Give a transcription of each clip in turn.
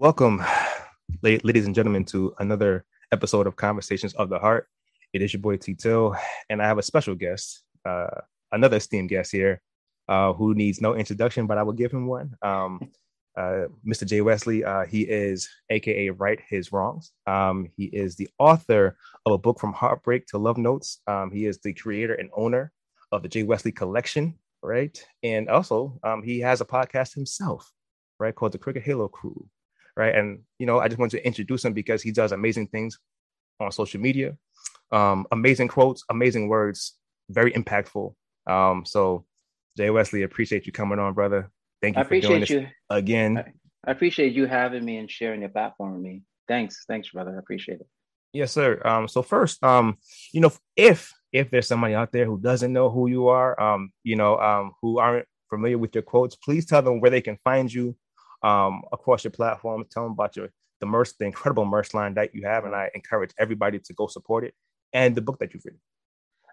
Welcome, ladies and gentlemen, to another episode of Conversations of the Heart. It is your boy Tito, and I have a special guest, uh, another esteemed guest here, uh, who needs no introduction, but I will give him one. Um, uh, Mr. Jay Wesley, uh, he is AKA Right His Wrongs. Um, he is the author of a book from Heartbreak to Love Notes. Um, he is the creator and owner of the Jay Wesley Collection, right? And also, um, he has a podcast himself, right, called the Crooked Halo Crew right? And you know, I just want to introduce him because he does amazing things on social media, um, amazing quotes, amazing words, very impactful. Um, so, Jay Wesley, appreciate you coming on, brother. Thank you I this you. again. I, I appreciate you having me and sharing your platform with me. Thanks, thanks, brother. I appreciate it. Yes, sir. Um, so first, um, you know, if if there's somebody out there who doesn't know who you are, um, you know, um, who aren't familiar with your quotes, please tell them where they can find you, um, across your platform. Tell them about your the merch, the incredible merch line that you have, and I encourage everybody to go support it and the book that you've written.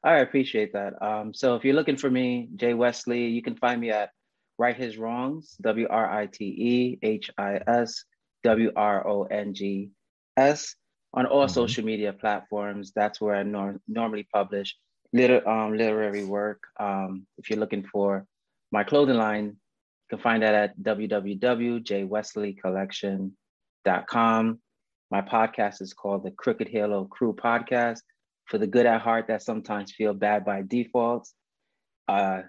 I appreciate that. Um, so if you're looking for me, Jay Wesley, you can find me at Right His Wrongs, W R I T E H I S W R O N G S, on all mm-hmm. social media platforms. That's where I nor- normally publish liter- um, literary work. Um, if you're looking for my clothing line, you can find that at www.jwesleycollection.com. My podcast is called the Crooked Halo Crew Podcast. For the good at heart that sometimes feel bad by default, uh,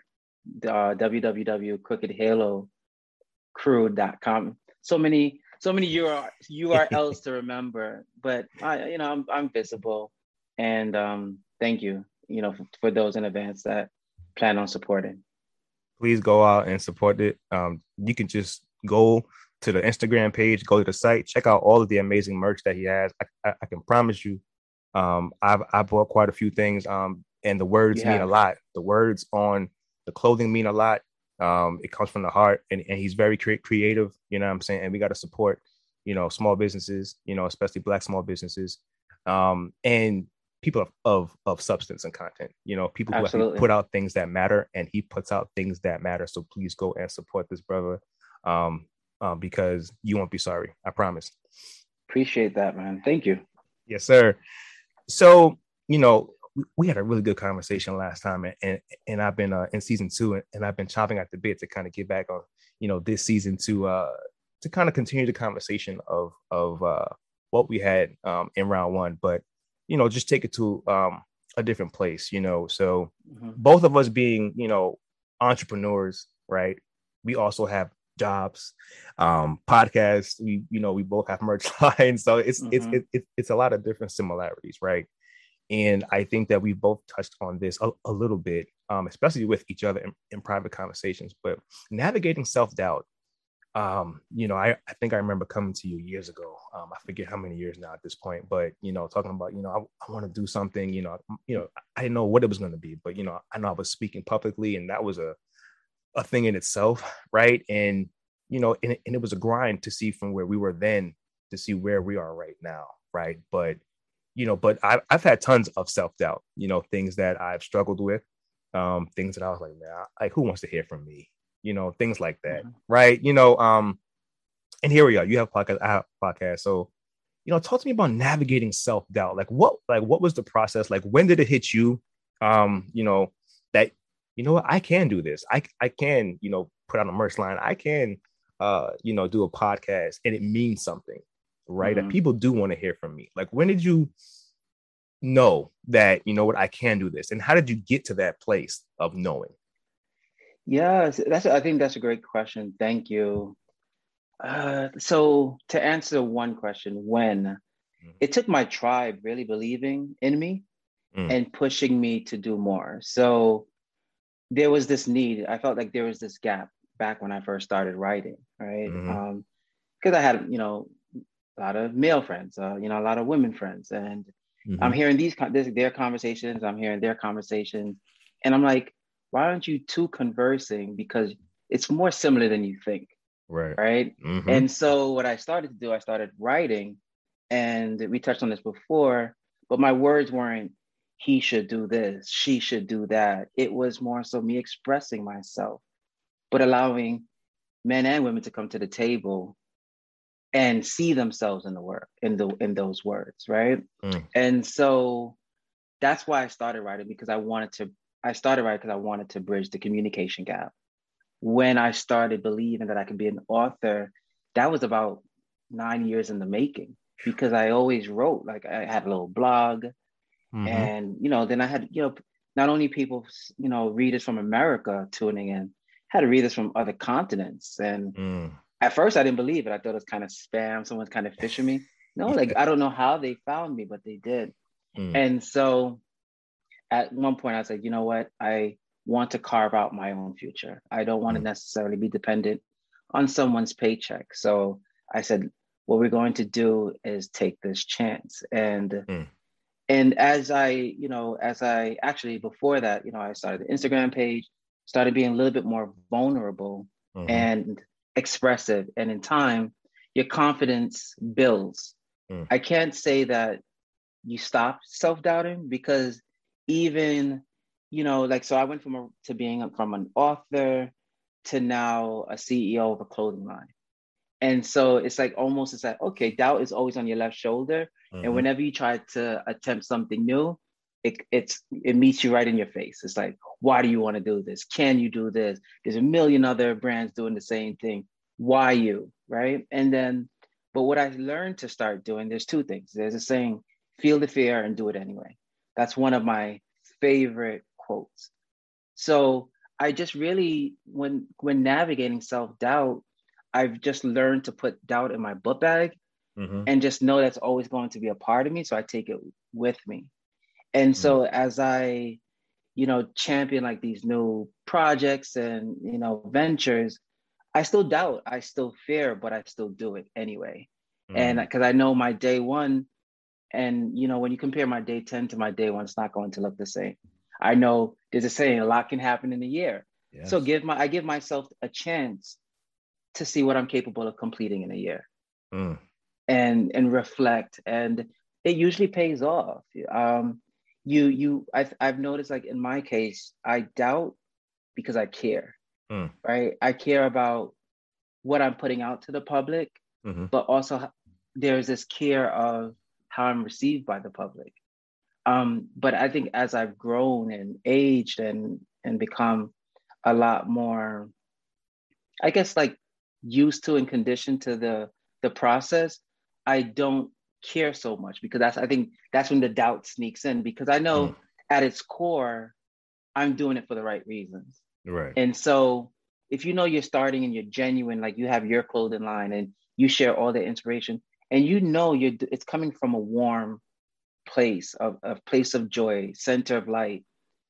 uh, www.crookedhalocrew.com. So many, so many URLs to remember, but I, you know, I'm, I'm visible, and um, thank you, you know, for, for those in advance that plan on supporting please go out and support it. Um, you can just go to the Instagram page, go to the site, check out all of the amazing merch that he has. I, I, I can promise you, um, I've I bought quite a few things, um, and the words yeah. mean a lot. The words on the clothing mean a lot. Um, it comes from the heart, and, and he's very cre- creative. You know what I'm saying? And we got to support, you know, small businesses. You know, especially black small businesses. Um, and people of, of, of substance and content you know people who put out things that matter and he puts out things that matter. So please go and support this brother um, um because you won't be sorry i promise. Appreciate that man. Thank you. Yes sir. So you know we had a really good conversation last time and and, and i've been uh, in season two and, and i've been chopping at the bit to kind of get back on you know this season to uh to kind of continue the conversation of of uh what we had um in round one. But you know, just take it to um, a different place, you know. So mm-hmm. both of us being, you know, entrepreneurs, right? We also have jobs, um, podcasts. We, you know, we both have merch lines, so it's mm-hmm. it's it, it, it's a lot of different similarities, right? And I think that we both touched on this a, a little bit, um, especially with each other in, in private conversations. But navigating self doubt um, you know, I, I think I remember coming to you years ago. Um, I forget how many years now at this point, but you know, talking about, you know, I, I want to do something, you know, you know, I didn't know what it was going to be, but you know, I know I was speaking publicly and that was a, a thing in itself. Right. And, you know, and, and it was a grind to see from where we were then to see where we are right now. Right. But, you know, but I, I've had tons of self-doubt, you know, things that I've struggled with, um, things that I was like, man, like who wants to hear from me? You know, things like that, mm-hmm. right? You know, um, and here we are. You have podcast, I have podcast. So, you know, talk to me about navigating self doubt. Like, what, like, what was the process? Like, when did it hit you? Um, you know, that you know what, I can do this. I I can, you know, put out a merch line. I can, uh, you know, do a podcast, and it means something, right? Mm-hmm. That people do want to hear from me. Like, when did you? know that you know what I can do this and how did you get to that place of knowing yeah, that's I think that's a great question. Thank you. Uh, so to answer one question, when mm. it took my tribe really believing in me mm. and pushing me to do more. So there was this need. I felt like there was this gap back when I first started writing, right? Because mm-hmm. um, I had, you know, a lot of male friends, uh, you know, a lot of women friends, and mm-hmm. I'm hearing these this, their conversations. I'm hearing their conversations, and I'm like, why aren't you two conversing? Because it's more similar than you think. Right. Right. Mm-hmm. And so what I started to do, I started writing, and we touched on this before, but my words weren't he should do this, she should do that. It was more so me expressing myself, but allowing men and women to come to the table and see themselves in the word in the in those words right mm. and so that's why i started writing because i wanted to i started writing because i wanted to bridge the communication gap when i started believing that i could be an author that was about nine years in the making because i always wrote like i had a little blog mm-hmm. and you know then i had you know not only people you know readers from america tuning in had readers from other continents and mm at first I didn't believe it. I thought it was kind of spam. Someone's kind of phishing me. No, like I don't know how they found me, but they did. Mm. And so at one point I said, you know what? I want to carve out my own future. I don't want mm. to necessarily be dependent on someone's paycheck. So I said, what we're going to do is take this chance. And mm. and as I, you know, as I actually before that, you know, I started the Instagram page, started being a little bit more vulnerable. Mm-hmm. And expressive and in time your confidence builds mm. i can't say that you stop self-doubting because even you know like so i went from a, to being from an author to now a ceo of a clothing line and so it's like almost it's like okay doubt is always on your left shoulder mm-hmm. and whenever you try to attempt something new it, it's it meets you right in your face. It's like, why do you want to do this? Can you do this? There's a million other brands doing the same thing. Why you, right? And then, but what I learned to start doing, there's two things. There's a saying, feel the fear and do it anyway. That's one of my favorite quotes. So I just really, when when navigating self doubt, I've just learned to put doubt in my book bag mm-hmm. and just know that's always going to be a part of me. So I take it with me. And mm. so as I, you know, champion like these new projects and, you know, ventures, I still doubt, I still fear, but I still do it anyway. Mm. And because I know my day one, and you know, when you compare my day 10 to my day one, it's not going to look the same. I know there's a saying, a lot can happen in a year. Yes. So give my I give myself a chance to see what I'm capable of completing in a year. Mm. And and reflect. And it usually pays off. Um, you you I've I've noticed like in my case, I doubt because I care. Mm. Right. I care about what I'm putting out to the public, mm-hmm. but also there's this care of how I'm received by the public. Um, but I think as I've grown and aged and and become a lot more, I guess like used to and conditioned to the the process, I don't care so much because that's I think that's when the doubt sneaks in because I know mm. at its core I'm doing it for the right reasons. Right. And so if you know you're starting and you're genuine, like you have your clothing line and you share all the inspiration and you know you're it's coming from a warm place of a place of joy, center of light,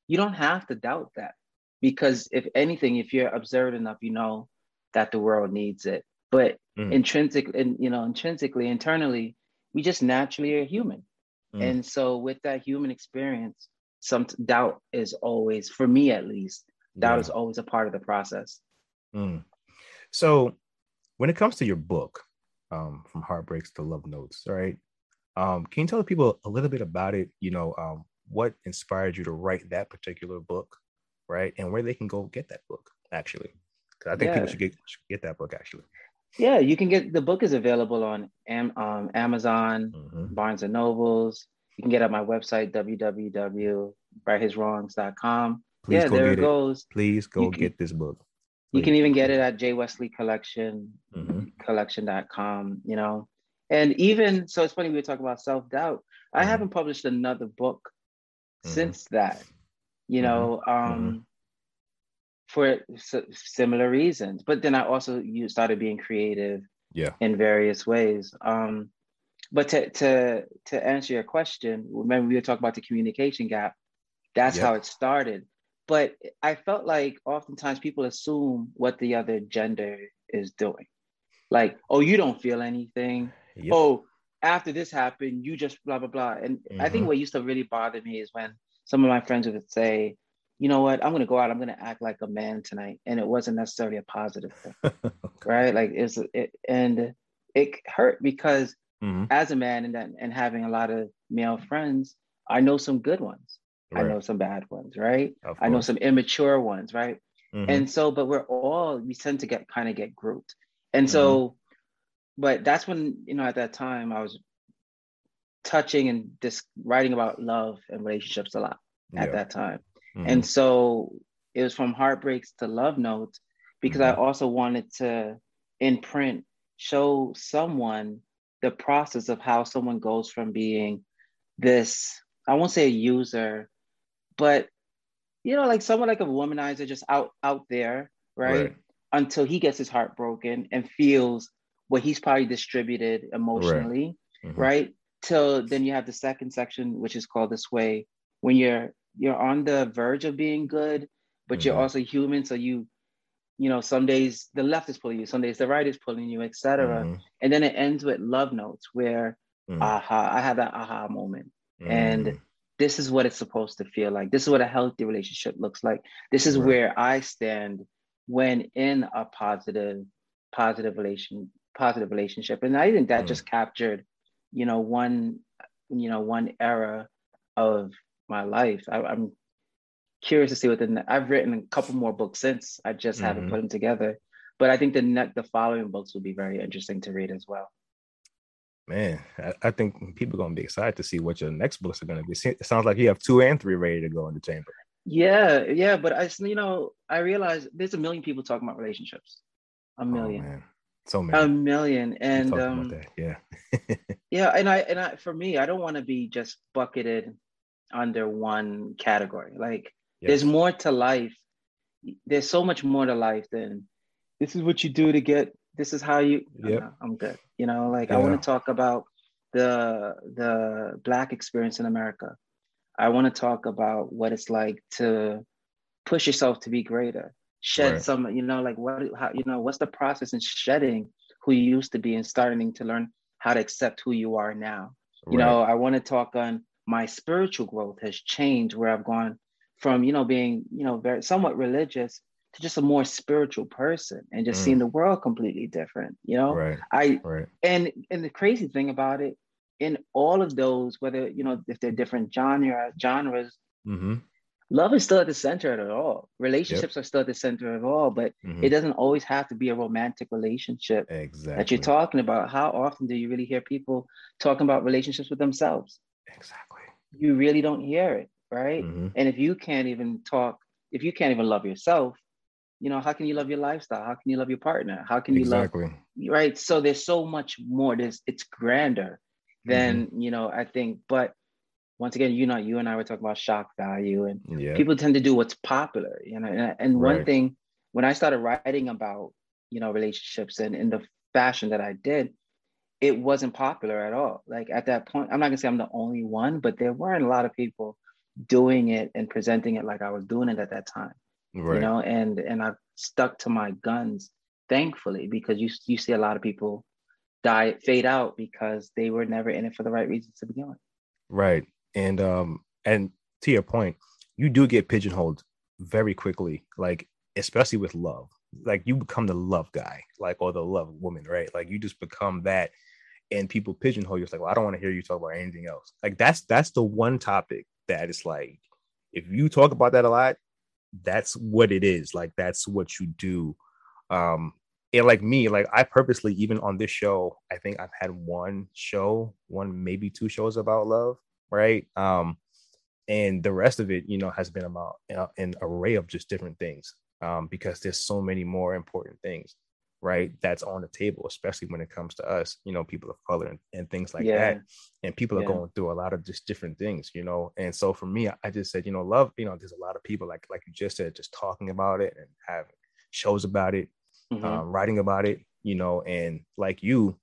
you don't have to doubt that. Because if anything, if you're observant enough, you know that the world needs it. But mm. intrinsically, and you know, intrinsically, internally, we just naturally are human. Mm. And so with that human experience, some doubt is always, for me at least, doubt yeah. is always a part of the process. Mm. So when it comes to your book, um, from heartbreaks to love notes, right? Um, can you tell the people a little bit about it? You know, um, what inspired you to write that particular book, right? And where they can go get that book, actually. Because I think yeah. people should get, should get that book, actually. Yeah, you can get the book is available on Am, um, Amazon, mm-hmm. Barnes and Nobles. You can get at my website www.righthiswrongs.com. Please yeah, there it, goes. Please go can, get this book. You can even get it at J Wesley Collection, mm-hmm. collection.com, you know. And even so it's funny we were talking about self-doubt. Mm-hmm. I haven't published another book mm-hmm. since that. You know, mm-hmm. um mm-hmm for similar reasons. But then I also you started being creative yeah in various ways. Um, but to to to answer your question, remember we were talking about the communication gap. That's how it started. But I felt like oftentimes people assume what the other gender is doing. Like, oh, you don't feel anything. Yep. Oh, after this happened, you just blah blah blah. And mm-hmm. I think mm-hmm. what used to really bother me is when some of my friends would say, you know what, I'm gonna go out, I'm gonna act like a man tonight. And it wasn't necessarily a positive thing. Right. Like it's it, and it hurt because mm-hmm. as a man and and having a lot of male friends, I know some good ones. Right. I know some bad ones, right? I know some immature ones, right? Mm-hmm. And so, but we're all we tend to get kind of get grouped. And so mm-hmm. but that's when you know at that time I was touching and just writing about love and relationships a lot at that time. Mm-hmm. And so it was from heartbreaks to love notes because mm-hmm. I also wanted to in print show someone the process of how someone goes from being this I won't say a user, but you know, like someone like a womanizer just out out there, right? right. Until he gets his heart broken and feels what he's probably distributed emotionally, right? Mm-hmm. right? Till then you have the second section, which is called the sway, when you're you're on the verge of being good, but mm-hmm. you're also human. So you, you know, some days the left is pulling you, some days the right is pulling you, etc. Mm-hmm. And then it ends with love notes where mm-hmm. aha, I had that aha moment. And mm. This is what it's supposed to feel like. This is what a healthy relationship looks like. This is right. where I stand when in a positive, positive relation, positive relationship. And I think that mm. just captured, you know, one, you know, one era of my life. I, am curious to see what the I've written a couple more books since. I just mm-hmm. haven't put them together. But I think the ne- the following books will be very interesting to read as well. Man, I, I think people are gonna be excited to see what your next books are gonna be. It sounds like you have two and three ready to go in the chamber. Yeah, yeah, but I, you know, I realize there's a million people talking about relationships. A oh, million. Oh, so many. A million, and um, yeah, yeah, and I and I for me, I don't want to be just bucketed under one category. Like, yes. there's more to life. There's so much more to life than this is what you do to get this is how you yep. no, i'm good you know like yeah. i want to talk about the the black experience in america i want to talk about what it's like to push yourself to be greater shed right. some you know like what how you know what's the process in shedding who you used to be and starting to learn how to accept who you are now you right. know i want to talk on my spiritual growth has changed where i've gone from you know being you know very somewhat religious to just a more spiritual person and just mm. seeing the world completely different you know right i right. and and the crazy thing about it in all of those whether you know if they're different genre genres mm-hmm. love is still at the center of it all relationships yep. are still at the center of it all but mm-hmm. it doesn't always have to be a romantic relationship exactly. that you're talking about how often do you really hear people talking about relationships with themselves exactly you really don't hear it right mm-hmm. and if you can't even talk if you can't even love yourself you know how can you love your lifestyle how can you love your partner how can you exactly. love right so there's so much more there's it's grander than mm-hmm. you know i think but once again you know you and i were talking about shock value and yeah. people tend to do what's popular you know and, and right. one thing when i started writing about you know relationships and in the fashion that i did it wasn't popular at all like at that point i'm not gonna say i'm the only one but there weren't a lot of people doing it and presenting it like i was doing it at that time right. you know, and and I've stuck to my guns, thankfully, because you you see a lot of people die fade out because they were never in it for the right reasons to begin with. Right, and um, and to your point, you do get pigeonholed very quickly, like especially with love. Like you become the love guy, like or the love woman, right? Like you just become that, and people pigeonhole you. It's like, well, I don't want to hear you talk about anything else. Like that's that's the one topic that is like, if you talk about that a lot, that's what it is like that's what you do. Um and like me like i purposely even on this show i think i've had one show one maybe two shows about love right? Um and the rest of it you know has been about uh, an array of just different things um because there's so many more important things right that's on the table especially when it comes to us you know people of color and, and things like yeah. that and people yeah. are going through a lot of just different things you know and so for me I just said you know love you know there's a lot of people like like you just said just talking about it and having shows about it mm-hmm. um, writing about it you know and like you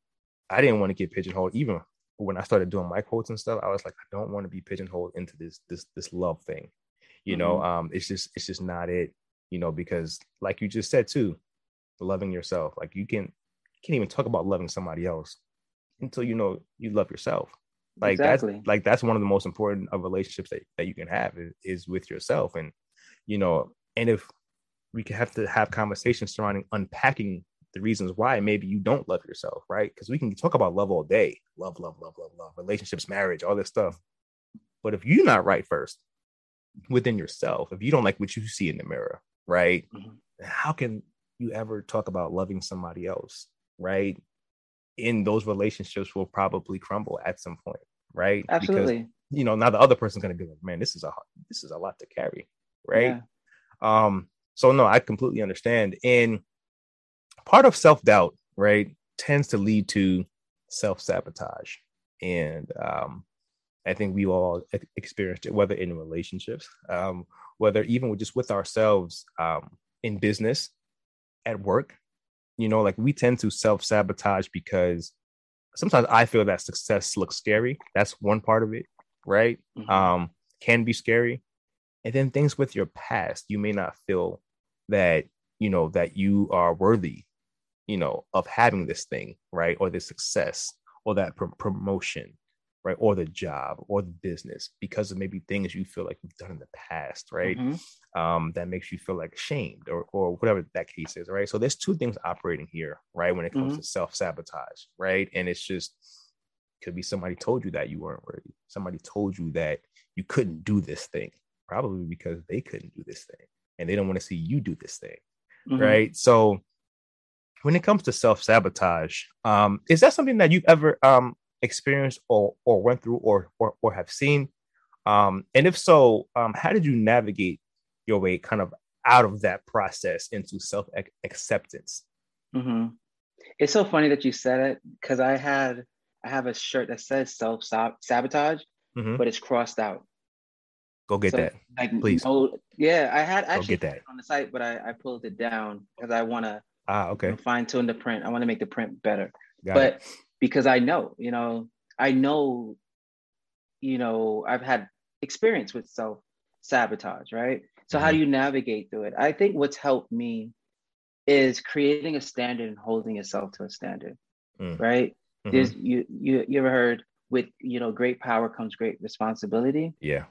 i didn't want to get pigeonholed even when i started doing my quotes and stuff i was like i don't want to be pigeonholed into this this this love thing you mm-hmm. know um it's just it's just not it you know because like you just said too loving yourself. Like you can can't even talk about loving somebody else until you know you love yourself. Like exactly. that's like that's one of the most important of relationships that, that you can have is, is with yourself. And you know, and if we can have to have conversations surrounding unpacking the reasons why maybe you don't love yourself, right? Because we can talk about love all day, love, love, love, love, love, relationships, marriage, all this stuff. But if you're not right first within yourself, if you don't like what you see in the mirror, right? Mm-hmm. How can you ever talk about loving somebody else, right? in those relationships will probably crumble at some point, right? Absolutely. Because, you know, now the other person's gonna be like, man, this is a this is a lot to carry, right? Yeah. Um, so no, I completely understand. And part of self-doubt, right, tends to lead to self-sabotage. And um, I think we all experienced it, whether in relationships, um, whether even with just with ourselves um, in business, at work. You know, like we tend to self sabotage because sometimes I feel that success looks scary. That's one part of it, right? Mm-hmm. Um, can be scary. And then things with your past, you may not feel that, you know, that you are worthy, you know, of having this thing, right? Or this success or that pr- promotion right? Or the job or the business because of maybe things you feel like you've done in the past, right? Mm-hmm. Um, that makes you feel like ashamed or, or whatever that case is, right? So there's two things operating here, right? When it comes mm-hmm. to self sabotage, right? And it's just could be somebody told you that you weren't worthy. Somebody told you that you couldn't do this thing, probably because they couldn't do this thing and they don't want to see you do this thing, mm-hmm. right? So when it comes to self sabotage, um, is that something that you've ever um, experienced or or went through or or, or have seen? Um, and if so, um, how did you navigate your way kind of out of that process into self acceptance? Mm-hmm. It's so funny that you said it because I had I have a shirt that says self sabotage, mm-hmm. but it's crossed out. Go get so, that, like, please. Oh, yeah, I had actually get that. on the site, but I, I pulled it down because I want to ah okay fine tune the print. I want to make the print better. Got but it because I know, you know, I know, you know, I've had experience with self sabotage, right? So mm-hmm. how do you navigate through it? I think what's helped me is creating a standard and holding yourself to a standard, mm. right? Mm-hmm. There's you you you ever heard with you know great power comes great responsibility. Yeah.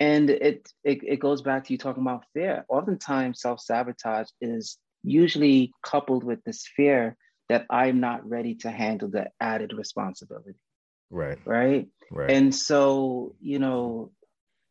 And it, it it goes back to you talking about fear. Oftentimes self sabotage is usually coupled with this fear that I'm not ready to handle the added responsibility. Right. Right. Right. And so, you know,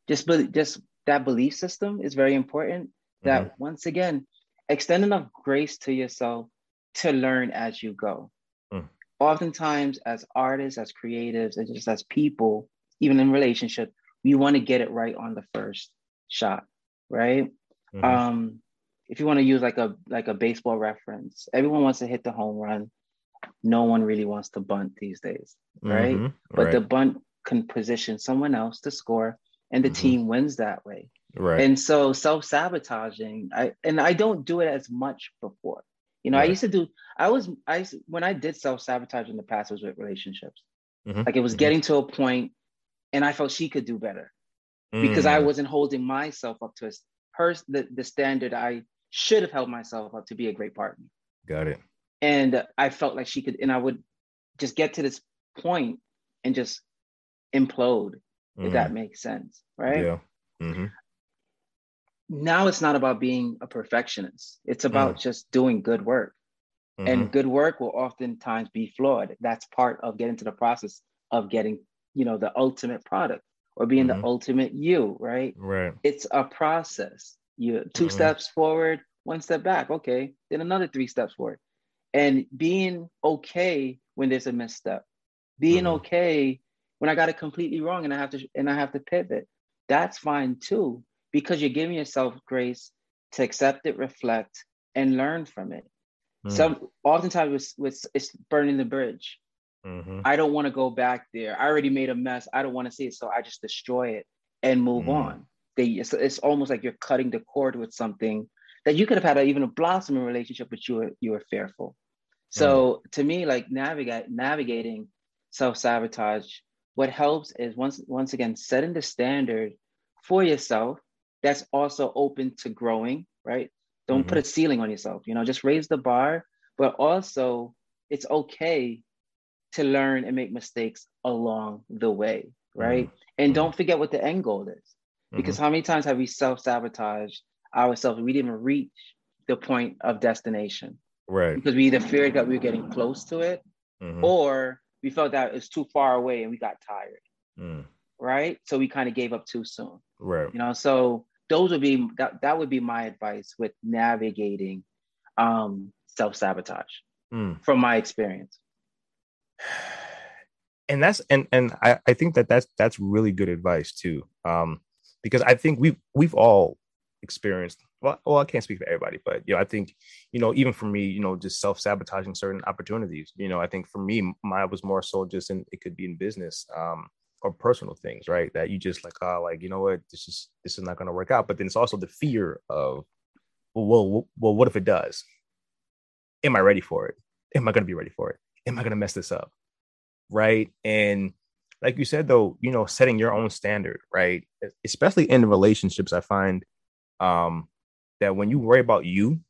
just just that belief system is very important. That mm-hmm. once again, extend enough grace to yourself to learn as you go. Mm. Oftentimes, as artists, as creatives, and just as people, even in relationship, we want to get it right on the first shot, right? Mm-hmm. Um, if you want to use like a like a baseball reference, everyone wants to hit the home run. No one really wants to bunt these days, right? Mm-hmm, but right. the bunt can position someone else to score, and the mm-hmm. team wins that way. Right. And so self-sabotaging, I and I don't do it as much before. You know, right. I used to do. I was I when I did self-sabotage in the past was with relationships. Mm-hmm. Like it was mm-hmm. getting to a point, and I felt she could do better because I mm. wasn't holding myself up to her the, the standard I should have held myself up to be a great partner. Got it. And I felt like she could, and I would just get to this point and just implode, mm-hmm. if that makes sense, right? Yeah. Mm-hmm. Now it's not about being a perfectionist. It's about mm. just doing good work. Mm-hmm. And good work will oftentimes be flawed. That's part of getting to the process of getting, you know, the ultimate product or being the mm-hmm. ultimate you, right? Right. It's a process. You 2 mm-hmm. steps forward, one step back. Okay, then another three steps forward, and being okay when there's a misstep, being mm-hmm. okay when I got it completely wrong and I have to and I have to pivot. That's fine too because you're giving yourself grace to accept it, reflect, and learn from it. Mm-hmm. Some oftentimes with it's burning the bridge. Mm-hmm. I don't want to go back there. I already made a mess. I don't want to see it, so I just destroy it and move mm. on they it's, it's almost like you're cutting the cord with something that you could have had a, even a blossoming relationship, but you were you were fearful. So mm. to me, like navigate navigating self sabotage, what helps is once once again setting the standard for yourself that's also open to growing. Right? Don't mm-hmm. put a ceiling on yourself. You know, just raise the bar, but also it's okay to learn and make mistakes along the way. Right? Mm-hmm. And don't forget what the end goal is. Because mm-hmm. how many times have we self sabotaged ourselves? We didn't reach the point of destination. Right. Because we either feared that we were getting close to it mm-hmm. or we felt that it's too far away and we got tired. Mm. Right. So we kind of gave up too soon. Right. You know, so those would be that, that would be my advice with navigating um self sabotage mm. from my experience. and that's and and I, I think that that's that's really good advice too um because i think we've we've all experienced well, well i can't speak for everybody but you know i think you know even for me you know just self-sabotaging certain opportunities you know i think for me mine was more so just in it could be in business um or personal things right? That you just like oh like you know what? This is this is not going to work out. But then it's also the fear of well, well well what if it does? Am i ready for it? Am i going to be ready for it? Am i going to mess this up? Right? And like you said, though, you know, setting your own standard, right? Especially in relationships, I find um, that when you worry about you,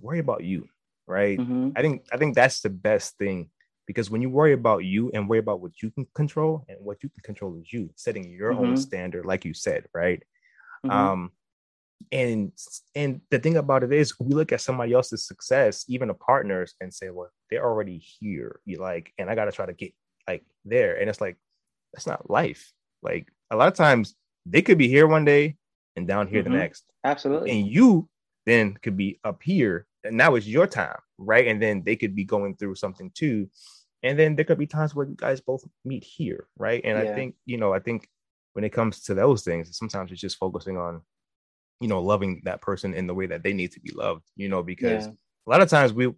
worry about you, right? Mm-hmm. I think I think that's the best thing because when you worry about you and worry about what you can control and what you can control is you setting your mm-hmm. own standard, like you said, right? Mm-hmm. Um, and and the thing about it is we look at somebody else's success even a partners and say well they're already here you like and i got to try to get like there. And it's like, that's not life. Like a lot of times they could be here one day and down here mm-hmm. the next. Absolutely. And you then could be up here and now it's your time, right? And then they could be going through something too. And then there could be times where you guys both meet here, right? And yeah. I think, you know, I think when it comes to those things, sometimes it's just focusing on, you know, loving that person in the way that they need to be loved, you know, because yeah. a lot of times we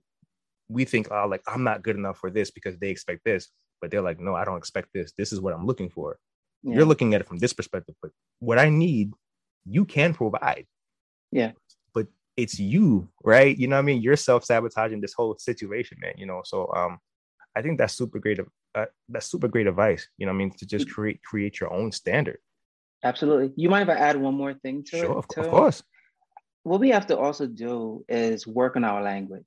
we think, oh, like I'm not good enough for this because they expect this but they're like, no, I don't expect this. This is what I'm looking for. Yeah. You're looking at it from this perspective, but what I need, you can provide. Yeah. But it's you, right? You know what I mean? You're self-sabotaging this whole situation, man. You know, so um I think that's super great uh, that's super great advice, you know I mean, to just create create your own standard. Absolutely. You mind if I add one more thing to sure, it? Of, of course. What we have to also do is work on our language,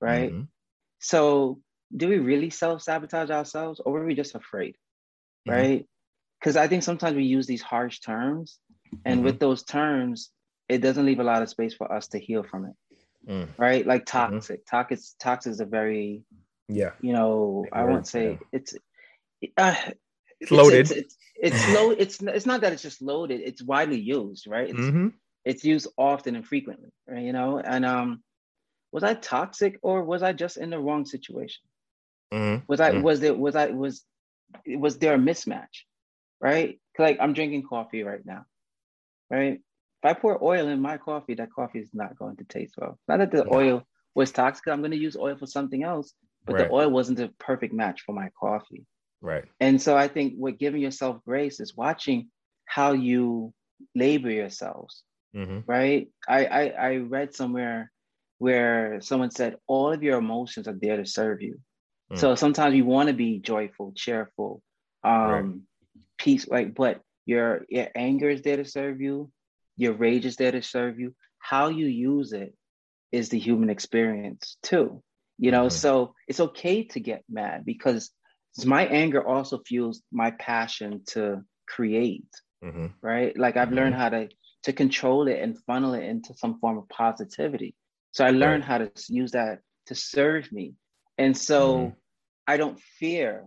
right? Mm-hmm. So do we really self sabotage ourselves or are we just afraid? Mm-hmm. Right? Because I think sometimes we use these harsh terms, and mm-hmm. with those terms, it doesn't leave a lot of space for us to heal from it. Mm. Right? Like mm-hmm. toxic. Mm-hmm. Toxic, toxic is a very, yeah, you know, Big I won't say yeah. it's, uh, it's loaded. It's, it's, it's, it's low. It's it's not that it's just loaded. It's widely used, right? It's, mm-hmm. it's used often and frequently, right? You know, and um, was I toxic or was I just in the wrong situation? Mm-hmm. Was I mm-hmm. was there was I was was there a mismatch? Right? Like I'm drinking coffee right now. Right? If I pour oil in my coffee, that coffee is not going to taste well. Not that the yeah. oil was toxic. I'm going to use oil for something else, but right. the oil wasn't a perfect match for my coffee. Right. And so I think what giving yourself grace is watching how you labor yourselves. Mm-hmm. Right. I, I I read somewhere where someone said all of your emotions are there to serve you. So mm. sometimes you want to be joyful, cheerful, um, right. peace, like, but your your anger is there to serve you, your rage is there to serve you. How you use it is the human experience too. You know, mm-hmm. so it's okay to get mad because my anger also fuels my passion to create. Mm-hmm. Right. Like I've mm-hmm. learned how to to control it and funnel it into some form of positivity. So I learned how to use that to serve me. And so mm-hmm. I don't fear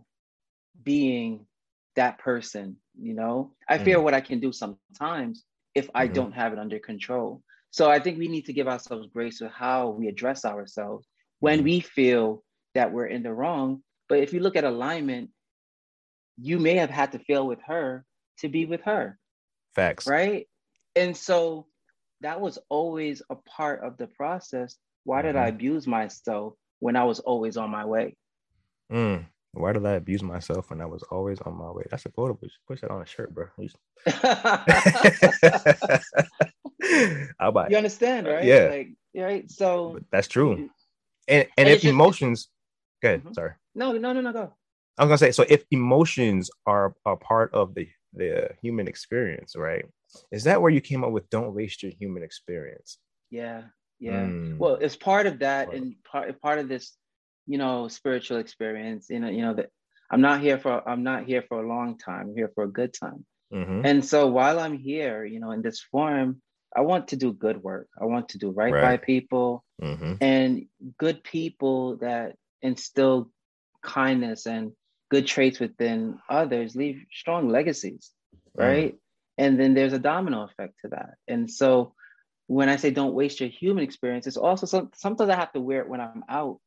being that person, you know? I mm-hmm. fear what I can do sometimes if I mm-hmm. don't have it under control. So I think we need to give ourselves grace with how we address ourselves when mm-hmm. we feel that we're in the wrong. But if you look at alignment, you may have had to fail with her to be with her. Facts. Right? And so that was always a part of the process. Why did I mm-hmm. abuse myself when I was always on my way? Mm. Why did I abuse myself when I was always on my way? That's a quotable. Push that on a shirt, bro. I'll buy. You understand, right? Yeah. Like, right. So but that's true. And and, if emotions, good. Mm-hmm. Sorry. No, no, no, no. Go. I was gonna say. So if emotions are a part of the the human experience, right? Is that where you came up with "Don't waste your human experience"? Yeah. Yeah. Mm. Well, it's part of that, and part part of this you know, spiritual experience. You know, you know that I'm not here for I'm not here for a long time. I'm here for a good time. Mm-hmm. And so while I'm here, you know, in this form, I want to do good work. I want to do right, right. by people mm-hmm. and good people that instill kindness and good traits within others leave strong legacies, right? Mm. And then there's a domino effect to that. And so when I say don't waste your human experience, it's also some, sometimes I have to wear it when I'm out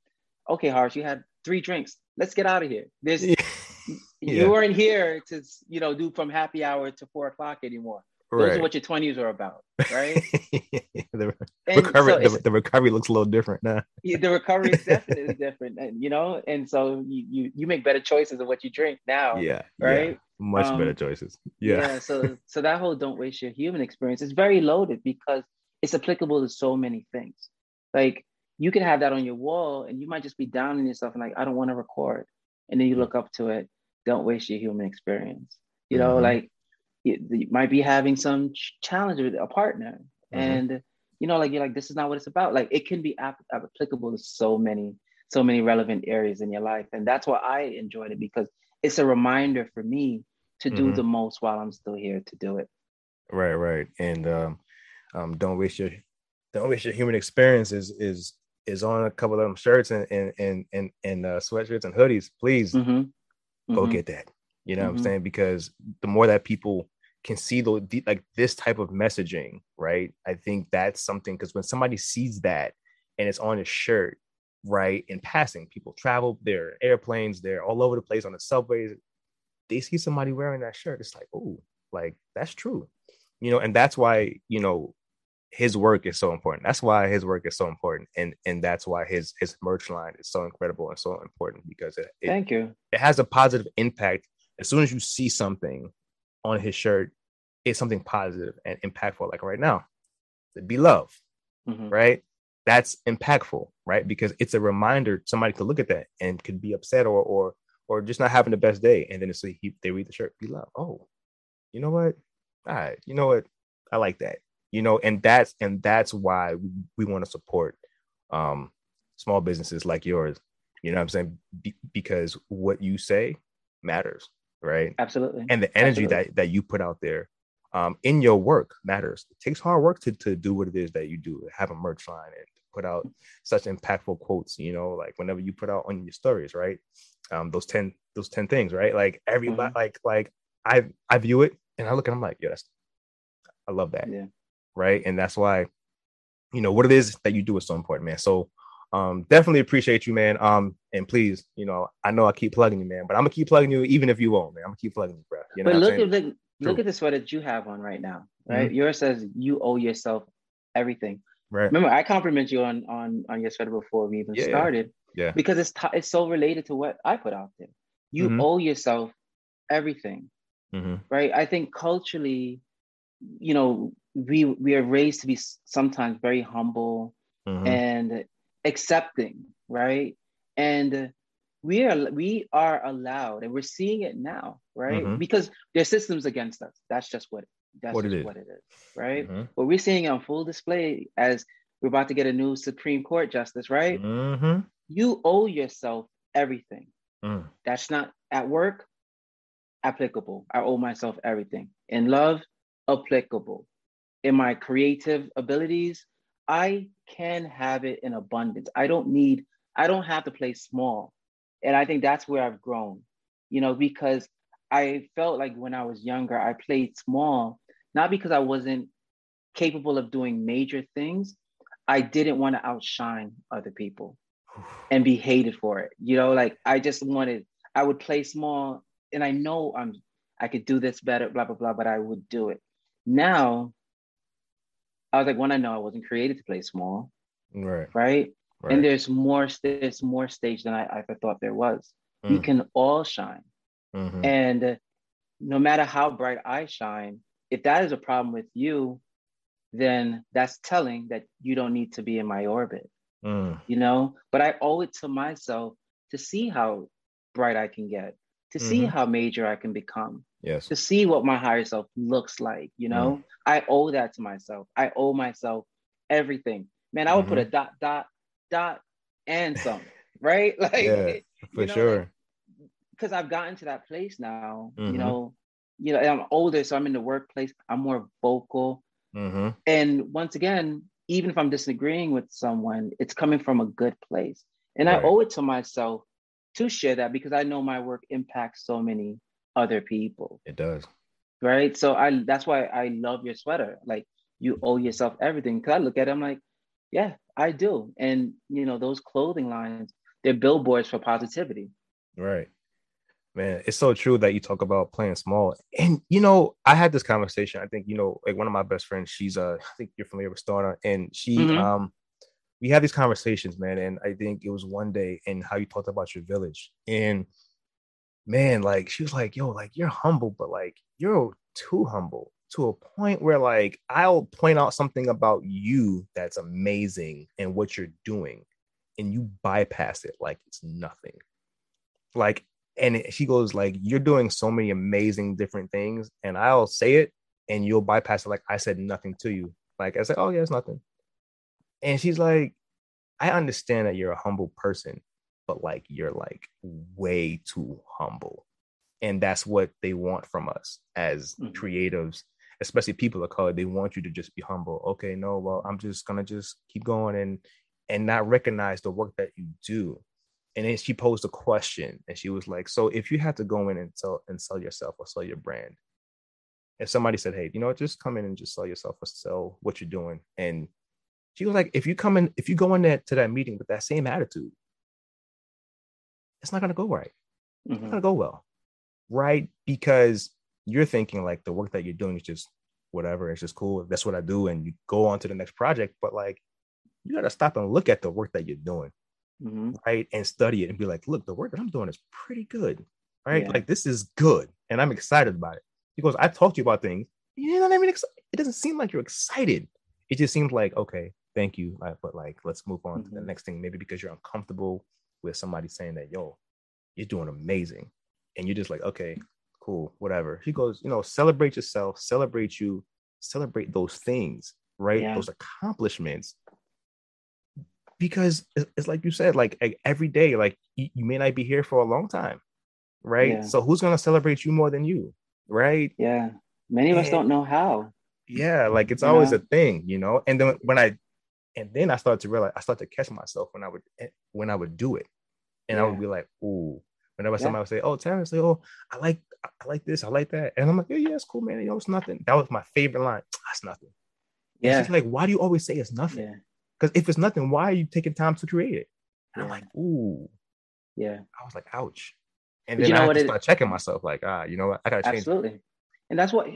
okay, Harsh, you had three drinks. Let's get out of here. There's yeah. you weren't here to you know do from happy hour to four o'clock anymore. Those right. are what your twenties are about, right? the, recovery, so the, the, recovery looks a little different now. yeah, the recovery is definitely different, and you know, and so you, you you make better choices of what you drink now. Yeah, right. Yeah. Much um, better choices. Yeah. Yeah. So so that whole don't waste your human experience is very loaded because it's applicable to so many things. Like you can have that on your wall, and you might just be down on yourself and like, I don't want to record, and then you look up to it. Don't waste your human experience. You know, mm-hmm. like you, you, might be having some challenge with a partner, mm-hmm. and you know, like you're like, this is not what it's about. Like it can be ap- applicable to so many, so many relevant areas in your life, and that's why I enjoyed it because it's a reminder for me to do mm-hmm. the most while I'm still here to do it. Right, right, and um, um, don't waste your don't waste your human experience is is is on a couple of them shirts and and and and, and uh, sweatshirts and hoodies. Please mm-hmm. go mm-hmm. get that. You know what I'm mm-hmm. saying? Because the more that people can see the like this type of messaging, right? I think that's something because when somebody sees that and it's on a shirt, right, in passing, people travel, they're airplanes, they're all over the place on the subways. They see somebody wearing that shirt, it's like, oh, like that's true, you know, and that's why you know his work is so important. That's why his work is so important, and and that's why his his merch line is so incredible and so important because it, it thank you. It has a positive impact as soon as you see something on his shirt is something positive and impactful. Like right now, be love, mm-hmm. right? That's impactful, right? Because it's a reminder. Somebody could look at that and could be upset or or or just not having the best day, and then it's like he, they read the shirt, be love. Oh, you know what? All right, you know what? I like that. You know, and that's and that's why we, we want to support um small businesses like yours. You know what I'm saying? Be, because what you say matters, right? Absolutely. And the energy Absolutely. that that you put out there um, in your work matters. It takes hard work to, to do what it is that you do, have a merch line and put out such impactful quotes, you know, like whenever you put out on your stories, right? Um, those 10, those 10 things, right? Like everybody, mm-hmm. like, like I, I view it and I look and I'm like, yeah, that's, I love that. Yeah. Right. And that's why, you know, what it is that you do is so important, man. So, um, definitely appreciate you, man. Um, and please, you know, I know I keep plugging you, man, but I'm gonna keep plugging you even if you won't, man. I'm gonna keep plugging you, bro. You know but look at the. Look at the sweater that you have on right now, right? Mm-hmm. Yours says you owe yourself everything. Right. Remember, I compliment you on on on your sweater before we even yeah, started. Yeah. Because it's t- it's so related to what I put out there. You mm-hmm. owe yourself everything. Mm-hmm. Right. I think culturally, you know, we we are raised to be sometimes very humble mm-hmm. and accepting, right? And we are we are allowed and we're seeing it now right mm-hmm. because there's systems against us that's just what that's what, just it, is. what it is right mm-hmm. but we're seeing it on full display as we're about to get a new supreme court justice right mm-hmm. you owe yourself everything mm. that's not at work applicable i owe myself everything in love applicable in my creative abilities i can have it in abundance i don't need i don't have to play small and I think that's where I've grown, you know, because I felt like when I was younger, I played small, not because I wasn't capable of doing major things. I didn't want to outshine other people and be hated for it. You know, like I just wanted, I would play small and I know I'm I could do this better, blah, blah, blah, but I would do it. Now, I was like, when I know I wasn't created to play small. Right. Right. Right. And there's more, there's more stage than I, I thought there was. Mm. We can all shine. Mm-hmm. And no matter how bright I shine, if that is a problem with you, then that's telling that you don't need to be in my orbit. Mm. You know, but I owe it to myself to see how bright I can get, to mm-hmm. see how major I can become. Yes. To see what my higher self looks like, you know? Mm. I owe that to myself. I owe myself everything. Man, I would mm-hmm. put a dot dot dot and some, right? Like, yeah, for you know, sure. Because I've gotten to that place now, mm-hmm. you know, you know, I'm older, so I'm in the workplace. I'm more vocal, mm-hmm. and once again, even if I'm disagreeing with someone, it's coming from a good place, and right. I owe it to myself to share that because I know my work impacts so many other people. It does, right? So I that's why I love your sweater. Like you owe yourself everything. Cause I look at it, I'm like, yeah, I do. And you know, those clothing lines, they're billboards for positivity. Right. Man, it's so true that you talk about playing small. And you know, I had this conversation. I think, you know, like one of my best friends, she's uh I think you're familiar with Starter, and she mm-hmm. um we had these conversations, man. And I think it was one day and how you talked about your village. And man, like she was like, yo, like you're humble, but like you're too humble to a point where like I'll point out something about you that's amazing and what you're doing, and you bypass it like it's nothing. Like and she goes like you're doing so many amazing different things and i'll say it and you'll bypass it like i said nothing to you like i said oh yeah it's nothing and she's like i understand that you're a humble person but like you're like way too humble. And that's what they want from us as mm-hmm. creatives especially people of color. They want you to just be humble. Okay no well i'm just gonna just keep going and and not recognize the work that you do. And then she posed a question and she was like so if you had to go in and sell and sell yourself or sell your brand if somebody said hey you know what? Just come in and just sell yourself or sell what you're doing and she was like if you come in if you go in there to that meeting with that same attitude it's not going to go right mm-hmm. it's not going to go well right because you're thinking like the work that you're doing is just whatever it's just cool that's what i do and you go on to the next project but like you got to stop and look at the work that you're doing mm-hmm. right? And study it and be like, look, the work that I'm doing is pretty good, right? Yeah. Like this is good, and I'm excited about it because I talked to you about things. You know what I mean? It doesn't seem like you're excited. It just seems like okay, thank you, but like let's move on mm-hmm. to the mm-hmm. next thing. Maybe because you're uncomfortable with somebody saying that, yo, you're doing amazing, and you're just like, okay, cool, whatever. He goes, you know, celebrate yourself, celebrate you, celebrate those things, right? Yeah. Those accomplishments because it's like you said, like every day, like you, may not be here for a long time, right? Yeah. So who's gonna celebrate you more than you, right? Yeah, many of and, us don't know how. Yeah, like it's always a thing, you know. And then when I, and then I started to realize, I started to catch myself when I would eh, when I would do it, and yeah. I would be like, ooh. Whenever yeah. somebody would say, "Oh, Terrence," say, "Oh, I like, I like this, I like that," and I'm like, "Yeah, yeah, it's cool, man. You know, it's nothing." That was my favorite line. That's nothing. Yeah. It's like, why do you always say it's nothing? Yeah. Because if it's nothing, why are you taking time to create it? And I'm like, ooh. Yeah. I was like, ouch. And then you know I what start checking myself, like, ah, you know what? I gotta change. Absolutely. It. And that's what